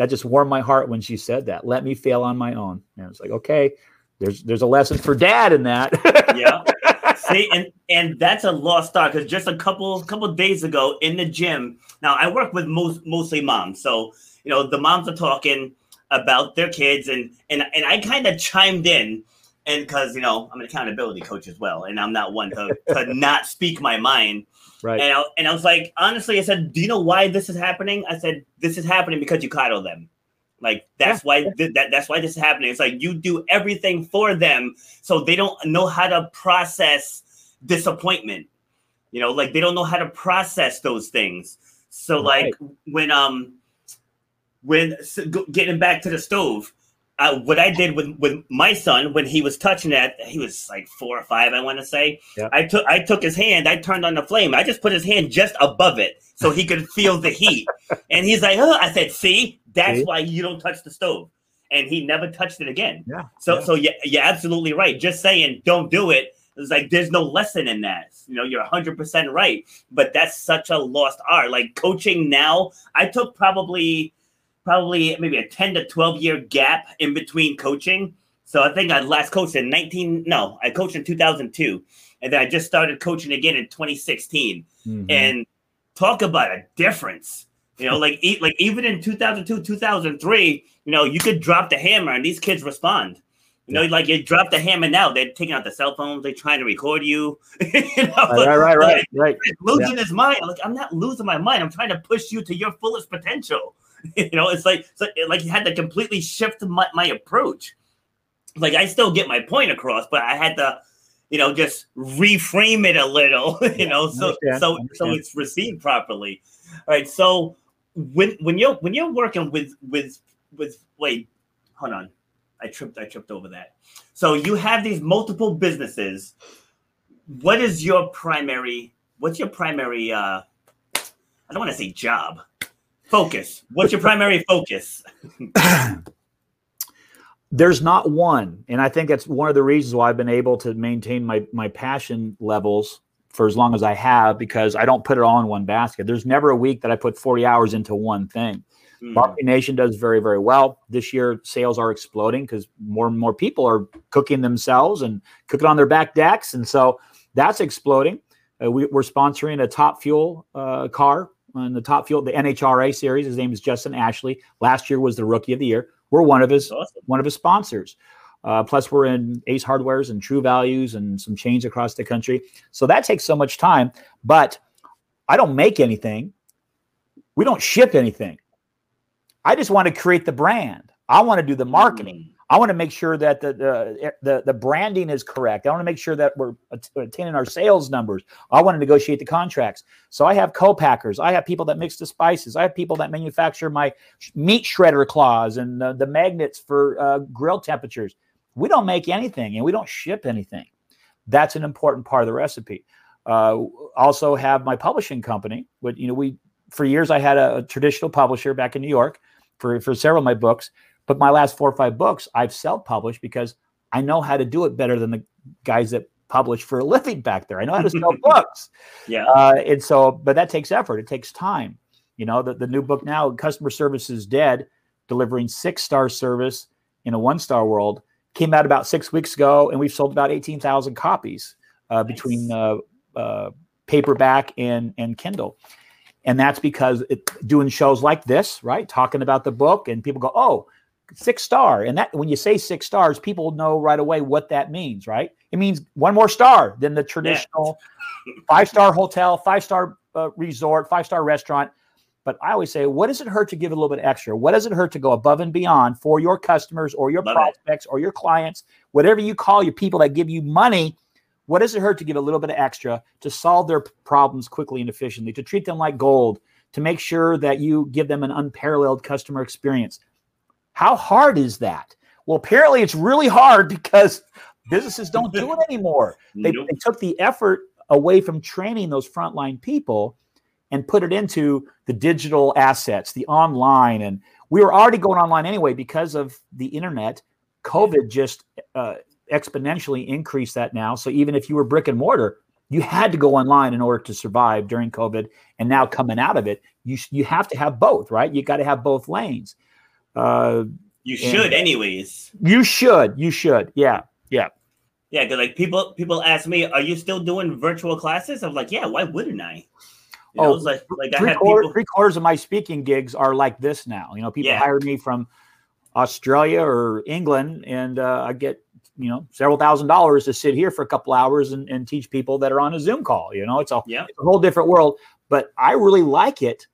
that just warmed my heart when she said that. Let me fail on my own. And it's like, okay, there's there's a lesson for dad in that. [LAUGHS] yeah. See, and and that's a lost art because just a couple couple days ago in the gym. Now I work with most mostly moms, so you know the moms are talking about their kids, and and and I kind of chimed in, and because you know I'm an accountability coach as well, and I'm not one to to [LAUGHS] not speak my mind. Right. And I, and I was like, honestly, I said, do you know why this is happening? I said, this is happening because you coddle them. Like that's yeah. why th- that that's why this is happening. It's like you do everything for them, so they don't know how to process disappointment. You know, like they don't know how to process those things. So right. like when um when so, getting back to the stove, uh, what I did with with my son when he was touching that, he was like four or five, I want to say. Yep. I took I took his hand, I turned on the flame, I just put his hand just above it so he could feel the heat, [LAUGHS] and he's like, "Oh," I said, "See, that's See? why you don't touch the stove." And he never touched it again. Yeah. So yeah. so yeah, you're absolutely right. Just saying, don't do it. It's like there's no lesson in that. You know, you're 100% right. But that's such a lost art. Like coaching now, I took probably probably maybe a 10 to 12 year gap in between coaching. So I think I last coached in 19, no, I coached in 2002. And then I just started coaching again in 2016. Mm-hmm. And talk about a difference. You know, like like even in 2002, 2003, you know, you could drop the hammer and these kids respond. You know, like you drop the hammer now, they're taking out the cell phones, they're trying to record you. [LAUGHS] you know, right, right, right, right. Losing yeah. his mind. Like, I'm not losing my mind. I'm trying to push you to your fullest potential. [LAUGHS] you know, it's like it's like, like you had to completely shift my, my approach. Like I still get my point across, but I had to, you know, just reframe it a little, [LAUGHS] you yeah, know, so so so it's received properly. All right. So when when you're when you're working with with with wait, hold on. I tripped I tripped over that. So you have these multiple businesses. What is your primary what's your primary? uh I don't want to say job. Focus. What's your primary focus? [CLEARS THROAT] There's not one, and I think that's one of the reasons why I've been able to maintain my my passion levels for as long as I have because I don't put it all in one basket. There's never a week that I put 40 hours into one thing. Mm. Marketing Nation does very, very well. This year, sales are exploding because more and more people are cooking themselves and cooking on their back decks. And so that's exploding. Uh, we, are sponsoring a top fuel uh, car on the top fuel, the NHRA series. His name is Justin Ashley. Last year was the rookie of the year. We're one of his awesome. one of his sponsors. Uh, plus, we're in Ace Hardwares and True Values and some chains across the country. So that takes so much time. But I don't make anything. We don't ship anything. I just want to create the brand. I want to do the marketing. I want to make sure that the, the the the branding is correct. I want to make sure that we're attaining our sales numbers. I want to negotiate the contracts. So I have co-packers. I have people that mix the spices. I have people that manufacture my meat shredder claws and the, the magnets for uh, grill temperatures. We don't make anything and we don't ship anything. That's an important part of the recipe. Uh, also have my publishing company. But you know, we for years I had a, a traditional publisher back in New York for for several of my books but my last four or five books, I've self published because I know how to do it better than the guys that publish for a living back there. I know how to sell [LAUGHS] books. Yeah. Uh, and so, but that takes effort. It takes time. You know, the, the new book now, Customer Service is Dead, delivering six star service in a one star world, came out about six weeks ago, and we've sold about 18,000 copies uh, nice. between uh, uh, paperback and, and Kindle. And that's because it, doing shows like this, right? Talking about the book, and people go, oh, six star. And that when you say six stars, people know right away what that means, right? It means one more star than the traditional yeah. [LAUGHS] five star hotel, five star uh, resort, five star restaurant. But I always say, what does it hurt to give a little bit extra? What does it hurt to go above and beyond for your customers or your Love prospects it. or your clients, whatever you call your people that give you money? What does it hurt to give a little bit of extra to solve their problems quickly and efficiently, to treat them like gold, to make sure that you give them an unparalleled customer experience? How hard is that? Well, apparently it's really hard [LAUGHS] because businesses don't do it [LAUGHS] anymore. They, nope. they took the effort away from training those frontline people and put it into the digital assets, the online. And we were already going online anyway because of the internet. COVID just uh, exponentially increased that now. So even if you were brick and mortar, you had to go online in order to survive during COVID. And now coming out of it, you, you have to have both, right? You got to have both lanes. Uh, you should, anyways. You should. You should. Yeah. Yeah. Yeah, because like people people ask me, "Are you still doing virtual classes?" I'm like, "Yeah, why wouldn't I?" You oh, like, like three, quarter, people... three quarters of my speaking gigs are like this now. You know, people yeah. hire me from Australia or England, and uh, I get you know several thousand dollars to sit here for a couple hours and, and teach people that are on a Zoom call. You know, it's a, yeah. it's a whole different world. But I really like it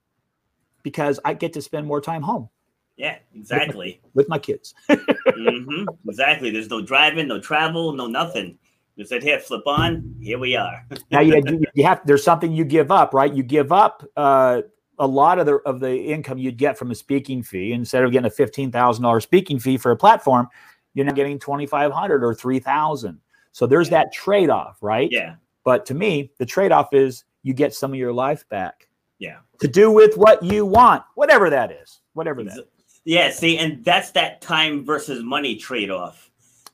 because I get to spend more time home. Yeah, exactly. With my, with my kids. [LAUGHS] mm-hmm, exactly. There's no driving, no travel, no nothing. You said here, flip on. Here we are. [LAUGHS] now you, you have there's something you give up, right? You give up uh, a lot of the of the income you'd get from a speaking fee. Instead of getting a fifteen thousand dollars speaking fee for a platform, you're now getting twenty five hundred or three thousand. So there's yeah. that trade off, right? Yeah. But to me, the trade off is you get some of your life back. Yeah. To do with what you want, whatever that is, whatever that. Is. Yeah, see, and that's that time versus money trade off.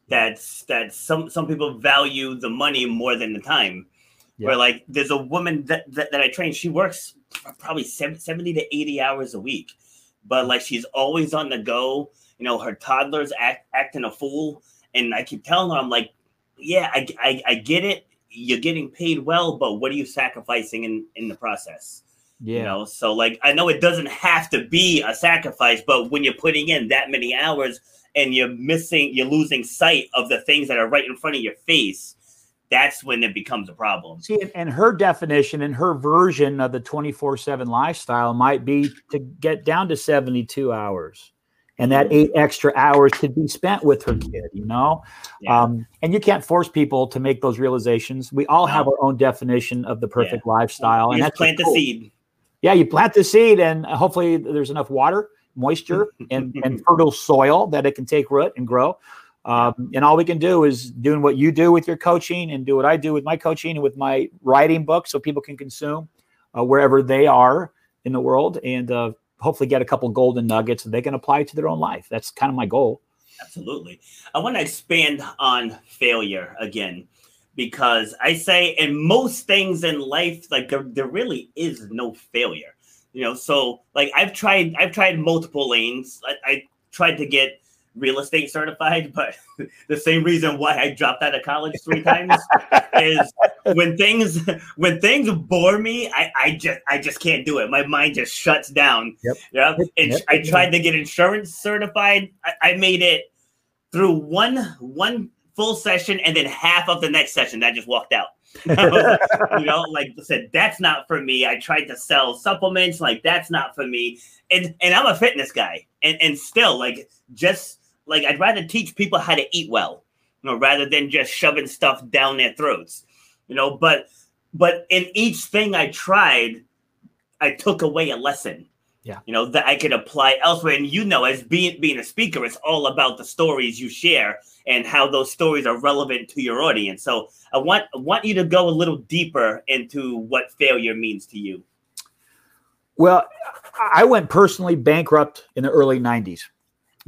That's that some some people value the money more than the time. Yeah. Where like there's a woman that, that, that I train, she works probably 70 to 80 hours a week, but like she's always on the go. You know, her toddler's act, acting a fool. And I keep telling her, I'm like, yeah, I, I, I get it. You're getting paid well, but what are you sacrificing in, in the process? Yeah. You know, so like I know it doesn't have to be a sacrifice, but when you're putting in that many hours and you're missing, you're losing sight of the things that are right in front of your face, that's when it becomes a problem. See, and her definition and her version of the 24 7 lifestyle might be to get down to 72 hours. And that eight extra hours could be spent with her kid, you know? Yeah. Um, and you can't force people to make those realizations. We all no. have our own definition of the perfect yeah. lifestyle. You and that's plant cool. the seed yeah, you plant the seed, and hopefully there's enough water, moisture, [LAUGHS] and, and fertile soil that it can take root and grow. Um, and all we can do is doing what you do with your coaching and do what I do with my coaching and with my writing book so people can consume uh, wherever they are in the world and uh, hopefully get a couple golden nuggets that they can apply to their own life. That's kind of my goal. Absolutely. I want to expand on failure again because I say in most things in life, like there, there really is no failure. You know, so like I've tried, I've tried multiple lanes. I, I tried to get real estate certified, [LAUGHS] but the same reason why I dropped out of college three times is when things when things bore me, I, I just I just can't do it. My mind just shuts down. Yep. Yeah. And yep. I tried to get insurance certified. I, I made it through one one full session and then half of the next session. I just walked out. [LAUGHS] you know, like I said, that's not for me. I tried to sell supplements, like that's not for me. And and I'm a fitness guy, and and still like just like I'd rather teach people how to eat well, you know, rather than just shoving stuff down their throats, you know. But but in each thing I tried, I took away a lesson. Yeah, you know that I could apply elsewhere. And you know, as being being a speaker, it's all about the stories you share and how those stories are relevant to your audience. So I want I want you to go a little deeper into what failure means to you. Well, I went personally bankrupt in the early 90s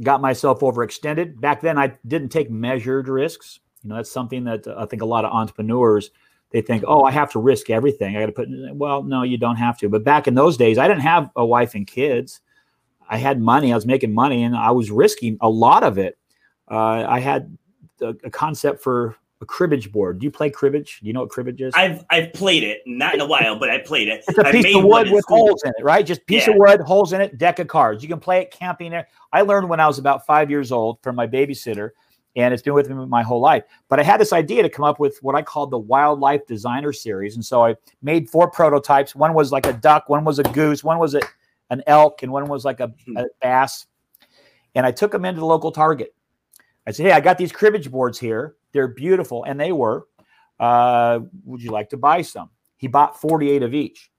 got myself overextended. Back then, I didn't take measured risks. You know, that's something that uh, I think a lot of entrepreneurs they think, oh, I have to risk everything. I got to put. Well, no, you don't have to. But back in those days, I didn't have a wife and kids. I had money. I was making money, and I was risking a lot of it. Uh, I had a, a concept for a cribbage board. Do you play cribbage? Do you know what cribbage is? I've I've played it, not in a while, but I played it. It's a piece of wood with holes in it, right? Just piece yeah. of wood, holes in it, deck of cards. You can play it camping there. I learned when I was about five years old from my babysitter, and it's been with me my whole life. But I had this idea to come up with what I called the Wildlife Designer Series, and so I made four prototypes. One was like a duck, one was a goose, one was a, an elk, and one was like a, hmm. a bass. And I took them into the local Target. I said, "Hey, I got these cribbage boards here." They're beautiful, and they were. Uh, would you like to buy some? He bought 48 of each.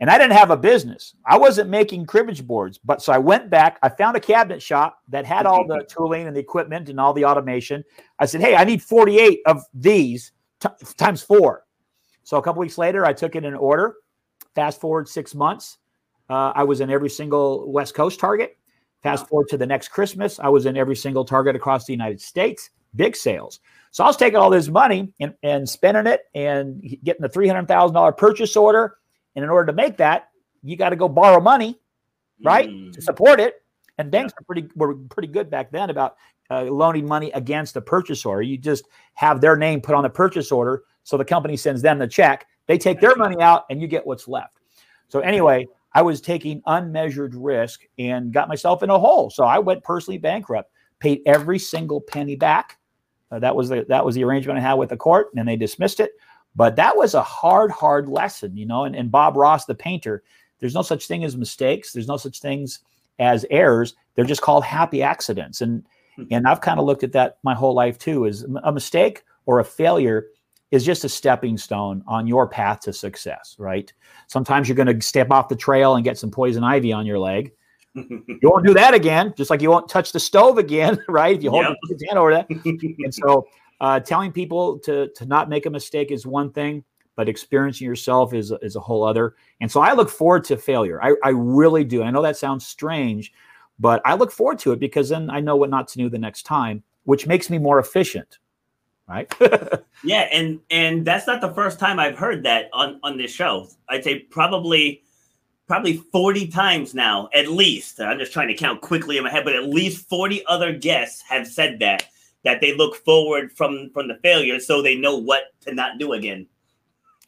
And I didn't have a business. I wasn't making cribbage boards. But so I went back. I found a cabinet shop that had all the tooling and the equipment and all the automation. I said, Hey, I need 48 of these t- times four. So a couple weeks later, I took it in order. Fast forward six months, uh, I was in every single West Coast target. Fast forward to the next Christmas, I was in every single target across the United States big sales. So I was taking all this money and, and spending it and getting the $300,000 purchase order. And in order to make that, you got to go borrow money, right, mm. to support it. And banks yeah. were pretty were pretty good back then about uh, loaning money against a purchase order. You just have their name put on the purchase order, so the company sends them the check. They take their money out, and you get what's left. So anyway, I was taking unmeasured risk and got myself in a hole. So I went personally bankrupt, paid every single penny back uh, that was the that was the arrangement I had with the court, and they dismissed it. But that was a hard, hard lesson, you know. And, and Bob Ross, the painter, there's no such thing as mistakes. There's no such things as errors. They're just called happy accidents. And hmm. and I've kind of looked at that my whole life too. Is a mistake or a failure is just a stepping stone on your path to success, right? Sometimes you're going to step off the trail and get some poison ivy on your leg [LAUGHS] you won't do that again, just like you won't touch the stove again, [LAUGHS] right? If you hold yep. your hand over that. [LAUGHS] and so uh, telling people to to not make a mistake is one thing, but experiencing yourself is is a whole other. And so I look forward to failure. I, I really do. I know that sounds strange, but I look forward to it because then I know what not to do the next time, which makes me more efficient. Right. [LAUGHS] yeah, and and that's not the first time I've heard that on on this show. I'd say probably probably 40 times now, at least. I'm just trying to count quickly in my head, but at least 40 other guests have said that that they look forward from from the failure so they know what to not do again.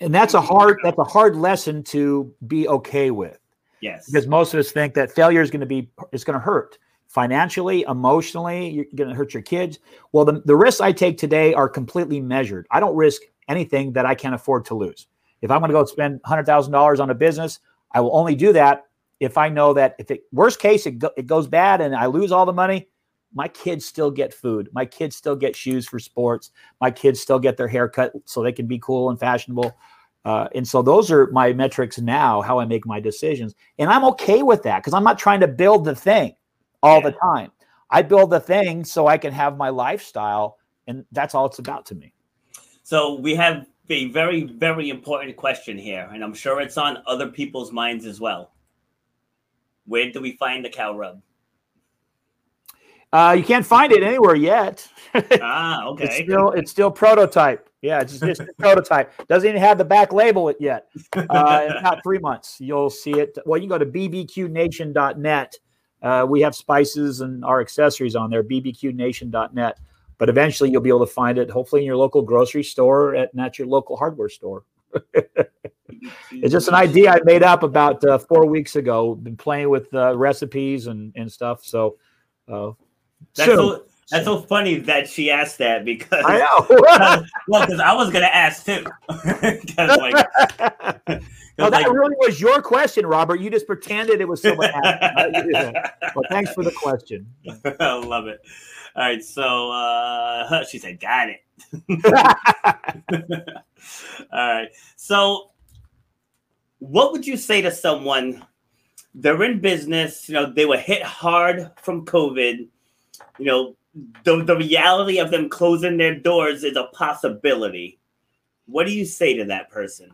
And that's a hard that's a hard lesson to be okay with. Yes. Because most of us think that failure is going to be it's going to hurt financially, emotionally, you're going to hurt your kids. Well, the, the risks I take today are completely measured. I don't risk anything that I can't afford to lose. If I'm going to go spend $100,000 on a business, I will only do that if I know that if it worst case it, go, it goes bad and I lose all the money, my kids still get food. My kids still get shoes for sports. My kids still get their hair cut so they can be cool and fashionable. Uh, and so those are my metrics now, how I make my decisions. And I'm okay with that because I'm not trying to build the thing all yeah. the time. I build the thing so I can have my lifestyle, and that's all it's about to me. So we have a very, very important question here, and I'm sure it's on other people's minds as well. Where do we find the cow rub? Uh, you can't find it anywhere yet. ah, [LAUGHS] okay. it's still it's still prototype. Yeah, it's just it's prototype. Doesn't even have the back label it yet. Uh, in about three months, you'll see it. Well, you can go to bbqnation.net. Uh, we have spices and our accessories on there. bbqnation.net. But eventually, you'll be able to find it. Hopefully, in your local grocery store at, and at your local hardware store. [LAUGHS] it's just an idea I made up about uh, four weeks ago. Been playing with uh, recipes and and stuff. So uh, that's so, that's so funny that she asked that because I know. [LAUGHS] well, because I was gonna ask too. [LAUGHS] like, [LAUGHS] well, that like, really was your question, Robert. You just pretended it was someone asking. well, thanks for the question. I love it. All right, so uh, she said, "Got it." All right, so what would you say to someone? They're in business. You know, they were hit hard from COVID you know, the, the reality of them closing their doors is a possibility. What do you say to that person?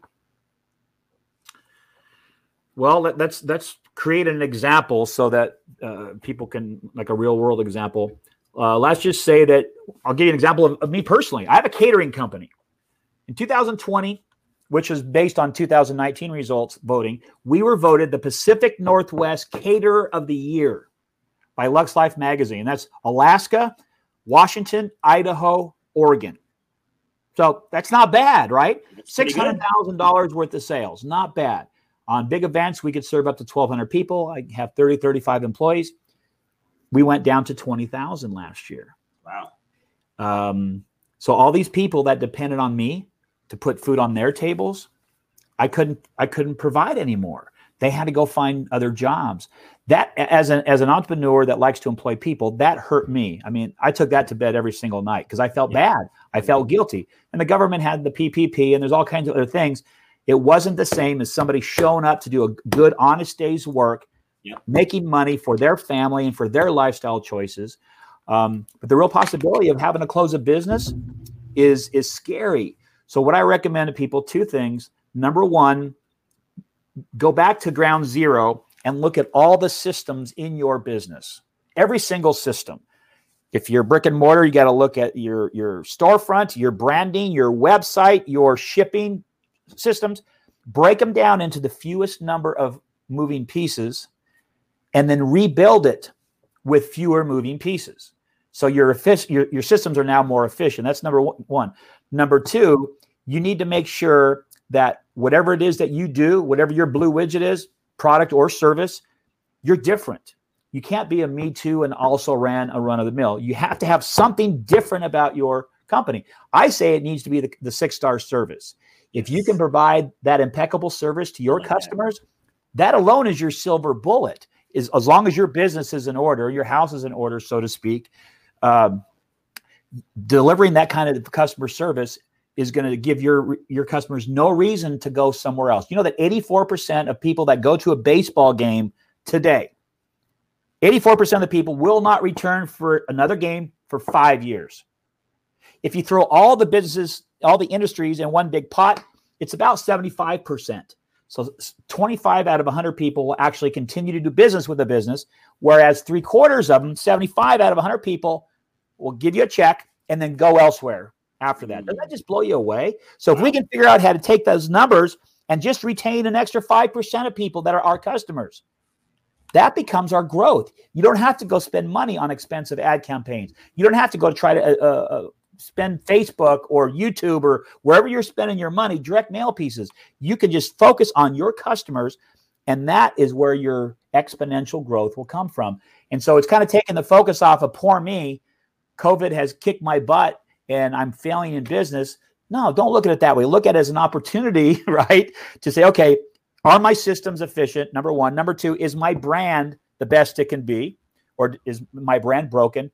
Well, let, us let's create an example so that uh, people can like a real world example. Uh, let's just say that I'll give you an example of, of me personally. I have a catering company. In 2020, which was based on 2019 results voting, we were voted the Pacific Northwest Caterer of the Year by Lux Life Magazine. That's Alaska, Washington, Idaho, Oregon. So that's not bad, right? Six hundred thousand dollars worth of sales, not bad. On big events, we could serve up to twelve hundred people. I have 30, 35 employees. We went down to twenty thousand last year. Wow. Um, so all these people that depended on me to put food on their tables, I couldn't I couldn't provide anymore. They had to go find other jobs. That as an as an entrepreneur that likes to employ people that hurt me. I mean i took that to bed every single night because i felt yeah. bad. I felt guilty. And the government had the ppp and there's all kinds of other things. It wasn't the same as somebody showing up to do a good honest day's work yeah. making money for their family and for their lifestyle choices. Um, but the real possibility of having to close a business is is scary. So what i recommend to people two things. Number one go back to ground zero and look at all the systems in your business, every single system. If you're brick and mortar, you got to look at your your storefront, your branding, your website, your shipping systems. Break them down into the fewest number of moving pieces, and then rebuild it with fewer moving pieces. So your, your your systems are now more efficient. That's number one. Number two, you need to make sure that whatever it is that you do, whatever your blue widget is, product or service, you're different. You can't be a me too and also ran a run of the mill. You have to have something different about your company. I say it needs to be the, the six star service. If you can provide that impeccable service to your customers, that alone is your silver bullet. Is as long as your business is in order, your house is in order, so to speak. Um, delivering that kind of customer service is going to give your your customers no reason to go somewhere else. You know that 84% of people that go to a baseball game today, 84% of the people will not return for another game for 5 years. If you throw all the businesses, all the industries in one big pot, it's about 75%. So 25 out of 100 people will actually continue to do business with the business, whereas three quarters of them, 75 out of 100 people, will give you a check and then go elsewhere after that. Doesn't that just blow you away? So if we can figure out how to take those numbers and just retain an extra 5% of people that are our customers, that becomes our growth. You don't have to go spend money on expensive ad campaigns. You don't have to go try to uh, uh, uh, spend Facebook or YouTube or wherever you're spending your money, direct mail pieces. You can just focus on your customers, and that is where your exponential growth will come from. And so it's kind of taking the focus off of poor me. COVID has kicked my butt and I'm failing in business. No, don't look at it that way. Look at it as an opportunity, [LAUGHS] right? To say, okay, are my systems efficient? Number one. Number two, is my brand the best it can be? Or is my brand broken?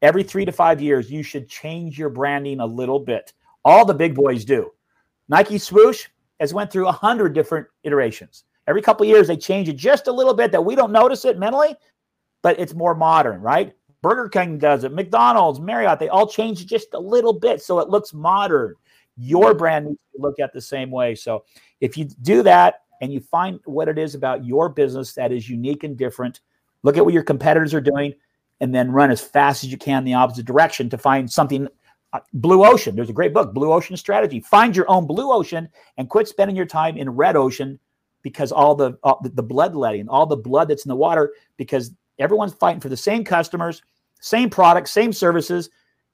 Every three to five years, you should change your branding a little bit. All the big boys do. Nike swoosh has went through a hundred different iterations. Every couple years, they change it just a little bit that we don't notice it mentally, but it's more modern, right? Burger King does it, McDonald's, Marriott, they all change just a little bit so it looks modern. Your brand needs to look at the same way. So if you do that and you find what it is about your business that is unique and different, look at what your competitors are doing, and then run as fast as you can in the opposite direction to find something. Uh, blue Ocean, there's a great book, Blue Ocean Strategy. Find your own blue ocean and quit spending your time in red ocean because all the all the, the bloodletting, all the blood that's in the water, because everyone's fighting for the same customers, same product, same services.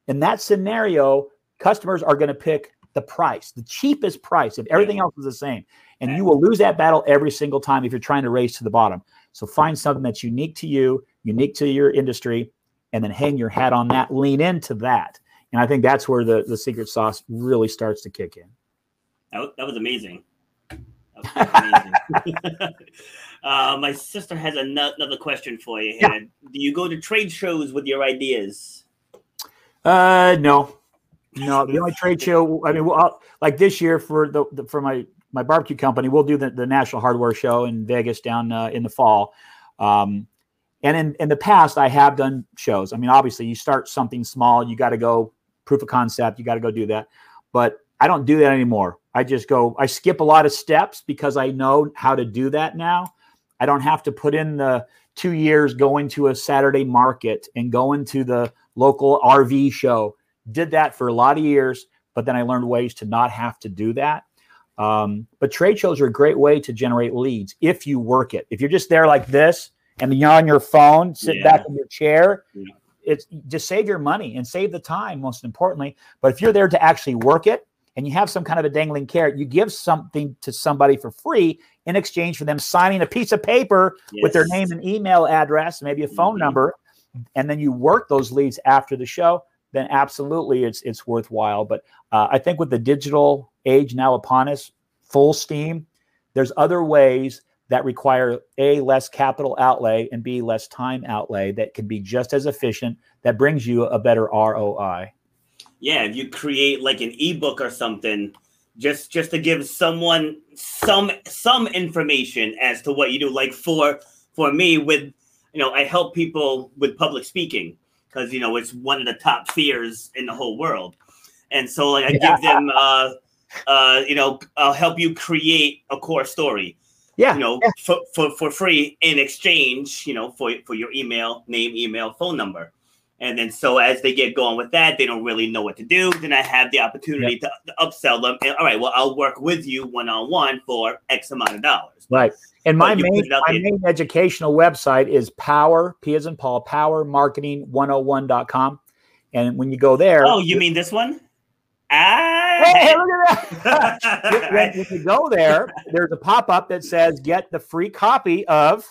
In that scenario, customers are going to pick the price, the cheapest price, if everything else is the same. And you will lose that battle every single time if you're trying to race to the bottom. So find something that's unique to you, unique to your industry, and then hang your hat on that, lean into that. And I think that's where the, the secret sauce really starts to kick in. That, that was amazing. [LAUGHS] uh, my sister has another question for you. Yeah. Do you go to trade shows with your ideas? Uh, no, no. The only trade show, I mean, well, like this year for the, the, for my my barbecue company, we'll do the, the National Hardware Show in Vegas down uh, in the fall. Um, and in, in the past, I have done shows. I mean, obviously, you start something small, you got to go proof of concept, you got to go do that. But I don't do that anymore. I just go, I skip a lot of steps because I know how to do that now. I don't have to put in the two years going to a Saturday market and going to the local RV show. Did that for a lot of years, but then I learned ways to not have to do that. Um, but trade shows are a great way to generate leads if you work it. If you're just there like this and you're on your phone, sit yeah. back in your chair, yeah. it's just save your money and save the time, most importantly. But if you're there to actually work it, and you have some kind of a dangling carrot, you give something to somebody for free in exchange for them signing a piece of paper yes. with their name and email address, maybe a phone mm-hmm. number, and then you work those leads after the show. Then absolutely, it's it's worthwhile. But uh, I think with the digital age now upon us, full steam, there's other ways that require a less capital outlay and b less time outlay that can be just as efficient that brings you a better ROI yeah, if you create like an ebook or something, just just to give someone some some information as to what you do. Like for for me, with you know, I help people with public speaking because you know it's one of the top fears in the whole world, and so like I yeah. give them, uh, uh, you know, I'll help you create a core story. Yeah, you know, yeah. For, for for free in exchange, you know, for for your email, name, email, phone number. And then so as they get going with that, they don't really know what to do. Then I have the opportunity yep. to, to, upsell them. And all right, well, I'll work with you one on one for X amount of dollars. Right. And my main my in, main educational website is power, P as in Paul, powermarketing101.com. And when you go there, oh, you mean this one? Ah, hey, look at that. [LAUGHS] when you go there, there's a pop up that says get the free copy of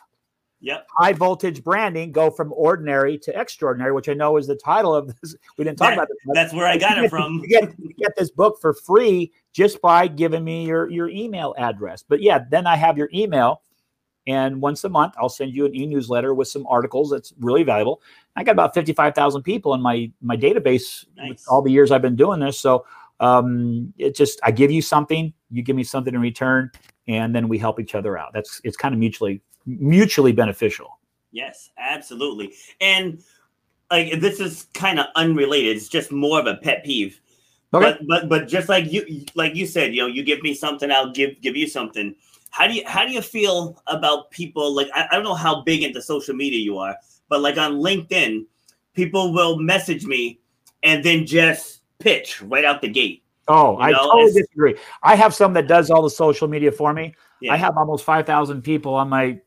Yep. High voltage branding go from ordinary to extraordinary, which I know is the title of this. [LAUGHS] We didn't talk that, about this. That's where I got it from. you, get, you get this book for free just by giving me your, your email address. But yeah, then I have your email. And once a month, I'll send you an e-newsletter with some articles that's really valuable. I got about 55,000 people in my, my database nice. all the years I've been doing this. So um, it just, I give you something, you give me something in return, and then we help each other out. That's, it's kind of mutually mutually beneficial. Yes, absolutely. And like this is kind of unrelated. It's just more of a pet peeve. Okay. But but but just like you like you said, you know, you give me something, I'll give give you something. How do you how do you feel about people like I, I don't know how big into social media you are, but like on LinkedIn, people will message me and then just pitch right out the gate. Oh, you I totally disagree. I have some that does all the social media for me. Yeah. I have almost 5,000 people on my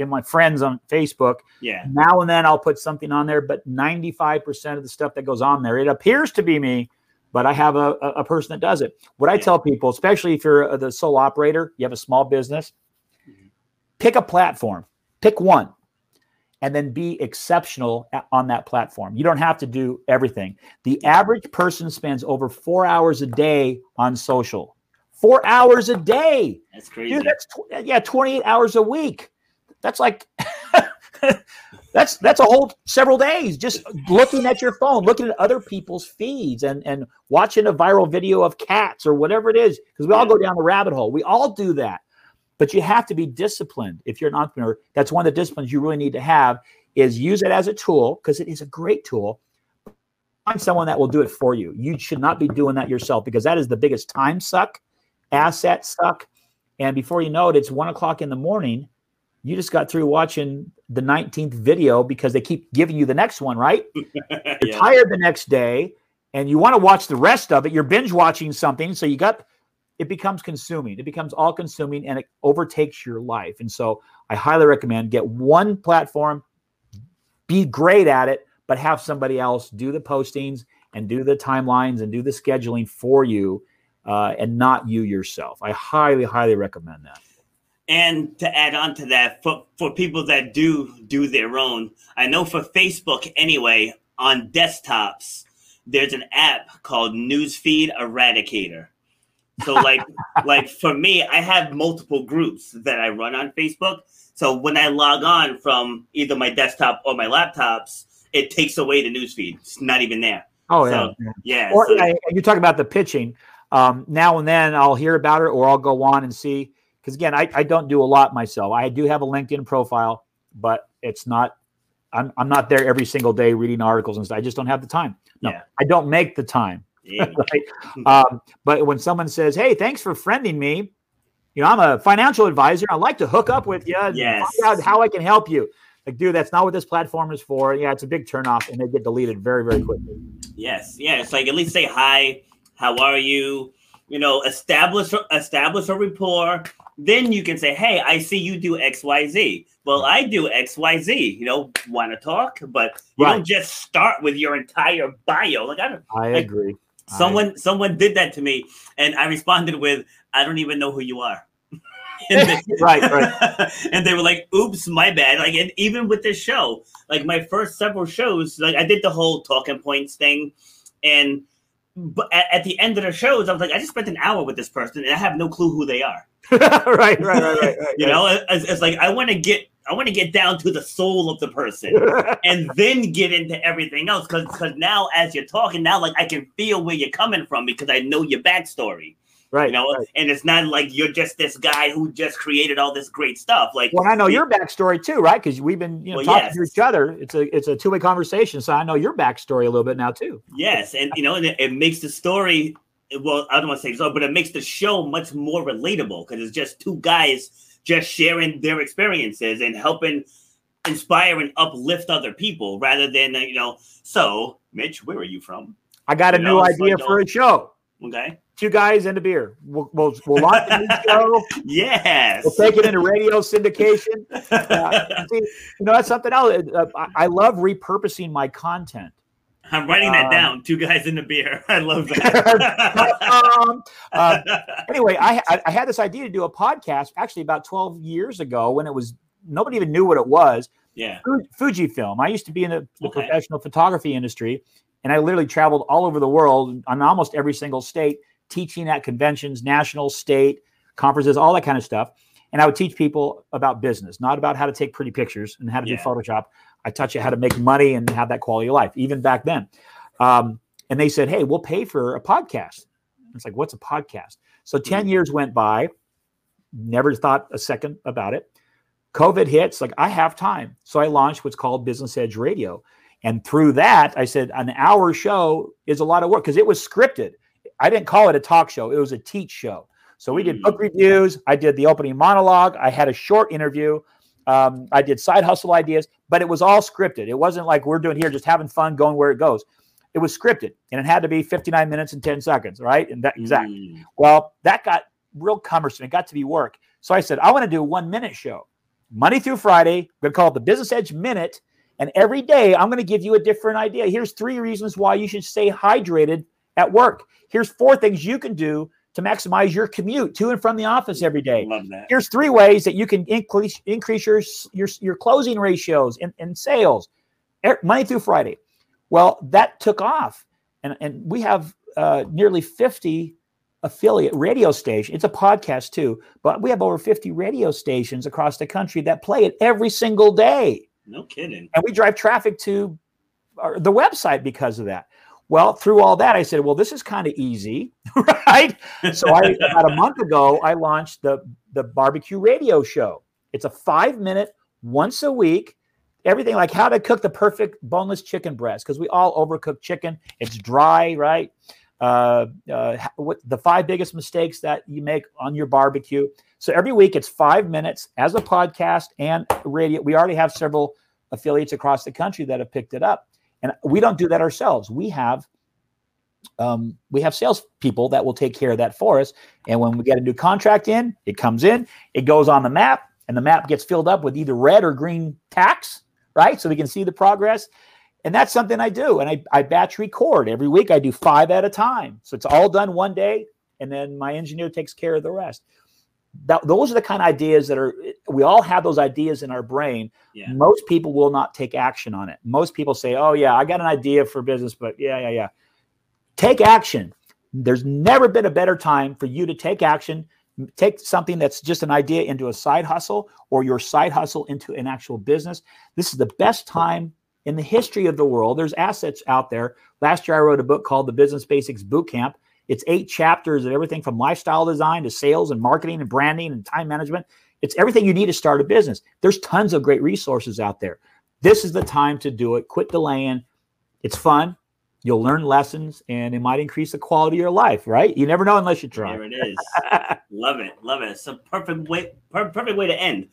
in my friends on Facebook. Yeah. Now and then I'll put something on there, but 95% of the stuff that goes on there, it appears to be me, but I have a, a person that does it. What I tell people, especially if you're the sole operator, you have a small business, mm-hmm. pick a platform, pick one, and then be exceptional on that platform. You don't have to do everything. The average person spends over four hours a day on social. Four hours a day. That's crazy. Dude, that's tw- yeah, 28 hours a week that's like [LAUGHS] that's that's a whole several days just looking at your phone looking at other people's feeds and and watching a viral video of cats or whatever it is because we all go down the rabbit hole we all do that but you have to be disciplined if you're an entrepreneur that's one of the disciplines you really need to have is use it as a tool because it is a great tool. Find someone that will do it for you. You should not be doing that yourself because that is the biggest time suck, asset suck. And before you know it, it's one o'clock in the morning. You just got through watching the 19th video because they keep giving you the next one, right? [LAUGHS] You're tired the next day and you want to watch the rest of it. You're binge watching something. So you got it becomes consuming. It becomes all consuming and it overtakes your life. And so I highly recommend get one platform, be great at it, but have somebody else do the postings and do the timelines and do the scheduling for you uh, and not you yourself. I highly, highly recommend that. And to add on to that, for, for people that do do their own, I know for Facebook anyway, on desktops, there's an app called Newsfeed Eradicator. So like [LAUGHS] like for me, I have multiple groups that I run on Facebook. So when I log on from either my desktop or my laptops, it takes away the newsfeed. It's not even there. Oh so, yeah, yeah. Or, so, yeah, you talk about the pitching. Um, now and then I'll hear about it, or I'll go on and see. Because again, I, I don't do a lot myself. I do have a LinkedIn profile, but it's not. I'm I'm not there every single day reading articles and stuff. I just don't have the time. No, yeah. I don't make the time. [LAUGHS] right? [LAUGHS] um, but when someone says, "Hey, thanks for friending me," you know, I'm a financial advisor. I'd like to hook up with you and yes. find out how I can help you. Like, dude, that's not what this platform is for. Yeah, it's a big turnoff, and they get deleted very, very quickly. Yes, yeah. It's like at least say hi. How are you? You know, establish establish a rapport. Then you can say, "Hey, I see you do X, Y, Z. Well, I do X, Y, Z. You know, want to talk, but you right. don't just start with your entire bio. Like I don't. I like, agree. Someone someone did that to me, and I responded with, "I don't even know who you are." [LAUGHS] they, [LAUGHS] right, right. [LAUGHS] and they were like, "Oops, my bad." Like, and even with this show, like my first several shows, like I did the whole talking points thing, and but at, at, the end of the shows, I was like, I just spent an hour with this person, and I have no clue who they are. [LAUGHS] right, right, right, right, right. you know, it's, it's like I want to get I want to get down to the soul of the person [LAUGHS] and then get into everything else. Because because now as you're talking, now like I can feel where you're coming from because I know your backstory. Right. You know, right. and it's not like you're just this guy who just created all this great stuff. Like well, I know your backstory too, right? Because we've been you know well, talking yes. to each other. It's a it's a two way conversation. So I know your backstory a little bit now too. Yes, and you know, and it, it makes the story well, I don't want to say so, but it makes the show much more relatable because it's just two guys just sharing their experiences and helping inspire and uplift other people rather than uh, you know so Mitche where are you from i got you a know, new idea like, for a show okay two guys and a beer we'll, we'll, we'll launch a new show [LAUGHS] yes we'll take it into radio syndication [LAUGHS] uh, see, you know that's something else uh, I, I love repurposing my content I'm writing that um, down. Two guys in a beer. [LAUGHS] I love that. um, uh, anyway, I, I had this idea to do a podcast actually about 12 years ago when it was nobody even knew what it was. Yeah, Fujifilm. I used to be in the, the okay. professional photography industry, and I literally traveled all over the world on almost every single state, teaching at conventions, national, state conferences, all that kind of stuff. And I would teach people about business, not about how to take pretty pictures and how to yeah. do Photoshop, I taught you how to make money and have that quality of life, even back then. Um, and they said, Hey, we'll pay for a podcast. It's like, what's a podcast? So 10 mm-hmm. years went by, never thought a second about it. COVID hits, like I have time. So I launched what's called Business Edge Radio. And through that, I said, an hour show is a lot of work because it was scripted. I didn't call it a talk show, it was a teach show. So we did book mm. reviews. I did the opening monologue. I had a short interview. Um, I did side hustle ideas, but it was all scripted. It wasn't like we're doing here, just having fun, going where it goes. It was scripted, and it had to be 59 minutes and 10 seconds, right? And that exactly. Mm. Well, that got real cumbersome. It got to be work. So I said, I want to do a one minute show, Monday through Friday. I'm going to call it the Business Edge Minute. And every day, I'm going to give you a different idea. Here's three reasons why you should stay hydrated at work. Here's four things you can do to maximize your commute to and from the office every day. Love that. Here's three ways that you can increase increase your your, your closing ratios and, in sales, Monday through Friday. Well, that took off, and and we have uh, nearly 50 affiliate radio stations. It's a podcast too, but we have over 50 radio stations across the country that play it every single day. No kidding. And we drive traffic to our, the website because of that. Well, through all that, I said, well, this is kind of easy, [LAUGHS] right? So I, about a month ago, I launched the the barbecue radio show. It's a five minute, once a week everything like how to cook the perfect boneless chicken breast because we all overcook chicken. It's dry, right? Uh, uh, what the five biggest mistakes that you make on your barbecue. So every week it's five minutes as a podcast and radio. We already have several affiliates across the country that have picked it up, and we don't do that ourselves. We have um, we have salespeople that will take care of that for us. And when we get a new contract in, it comes in, it goes on the map, and the map gets filled up with either red or green tacks, right? So we can see the progress. And that's something I do. And I, I batch record every week. I do five at a time. So it's all done one day. And then my engineer takes care of the rest. That, those are the kind of ideas that are, we all have those ideas in our brain. Yeah. Most people will not take action on it. Most people say, oh, yeah, I got an idea for business, but yeah, yeah, yeah. Take action. There's never been a better time for you to take action take something that's just an idea into a side hustle or your side hustle into an actual business. This is the best time in the history of the world. There's assets out there. Last year, I wrote a book called The Business Basics Boot Camp. It's eight chapters of everything from lifestyle design to sales and marketing and branding and time management. It's everything you need to start a business. There's tons of great resources out there. This is the time to do it. Quit delaying. It's fun. You'll learn lessons and it might increase the quality of your life, right? You never know unless you try. There it is. [LAUGHS] love it. Love it. It's a perfect way, perfect way to end.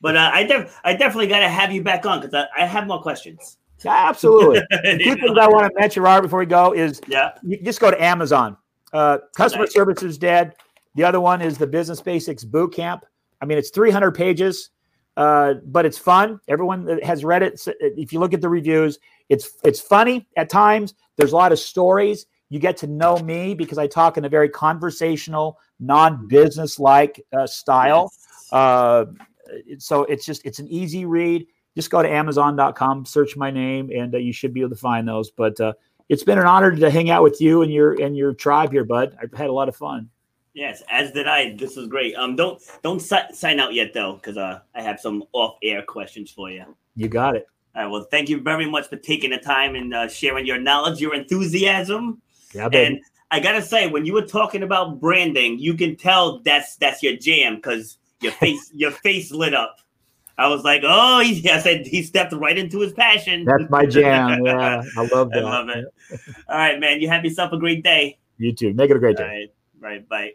But uh, I, def- I definitely got to have you back on because I, I have more questions. Absolutely. [LAUGHS] Two things I want to mention, Robert, before we go is yeah, you just go to Amazon. Uh, customer nice. service is dead. The other one is the Business Basics Boot Camp. I mean, it's 300 pages, uh, but it's fun. Everyone that has read it, if you look at the reviews, it's it's funny at times. There's a lot of stories. You get to know me because I talk in a very conversational, non-business like uh, style. Uh, so it's just it's an easy read. Just go to Amazon.com, search my name, and uh, you should be able to find those. But uh, it's been an honor to hang out with you and your and your tribe here, bud. I've had a lot of fun. Yes, as did I. This was great. Um, don't don't si- sign out yet though, because uh, I have some off-air questions for you. You got it. All right. Well, thank you very much for taking the time and uh, sharing your knowledge, your enthusiasm. Yeah, baby. And I gotta say, when you were talking about branding, you can tell that's that's your jam because your face your face lit up. I was like, oh, he, [LAUGHS] I said he stepped right into his passion. That's my [LAUGHS] jam. Yeah, I love that. I love it. [LAUGHS] All right, man. You have yourself a great day. You too. Make it a great day. All right. Right. Bye.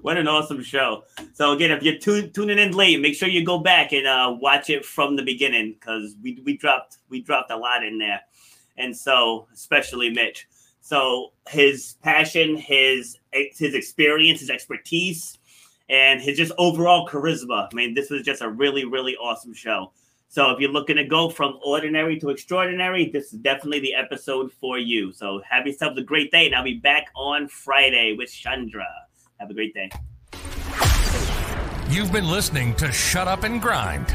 what an awesome show. So again, if you're tu- tuning in late, make sure you go back and uh, watch it from the beginning because we, we dropped we dropped a lot in there. And so especially Mitche. So his passion, his his experience, his expertise, and his just overall charisma. I mean, this was just a really, really awesome show. So if you're looking to go from ordinary to extraordinary, this is definitely the episode for you. So have yourselves a great day, and I'll be back on Friday with Chandra. Have a great day. You've been listening to Shut Up and Grind.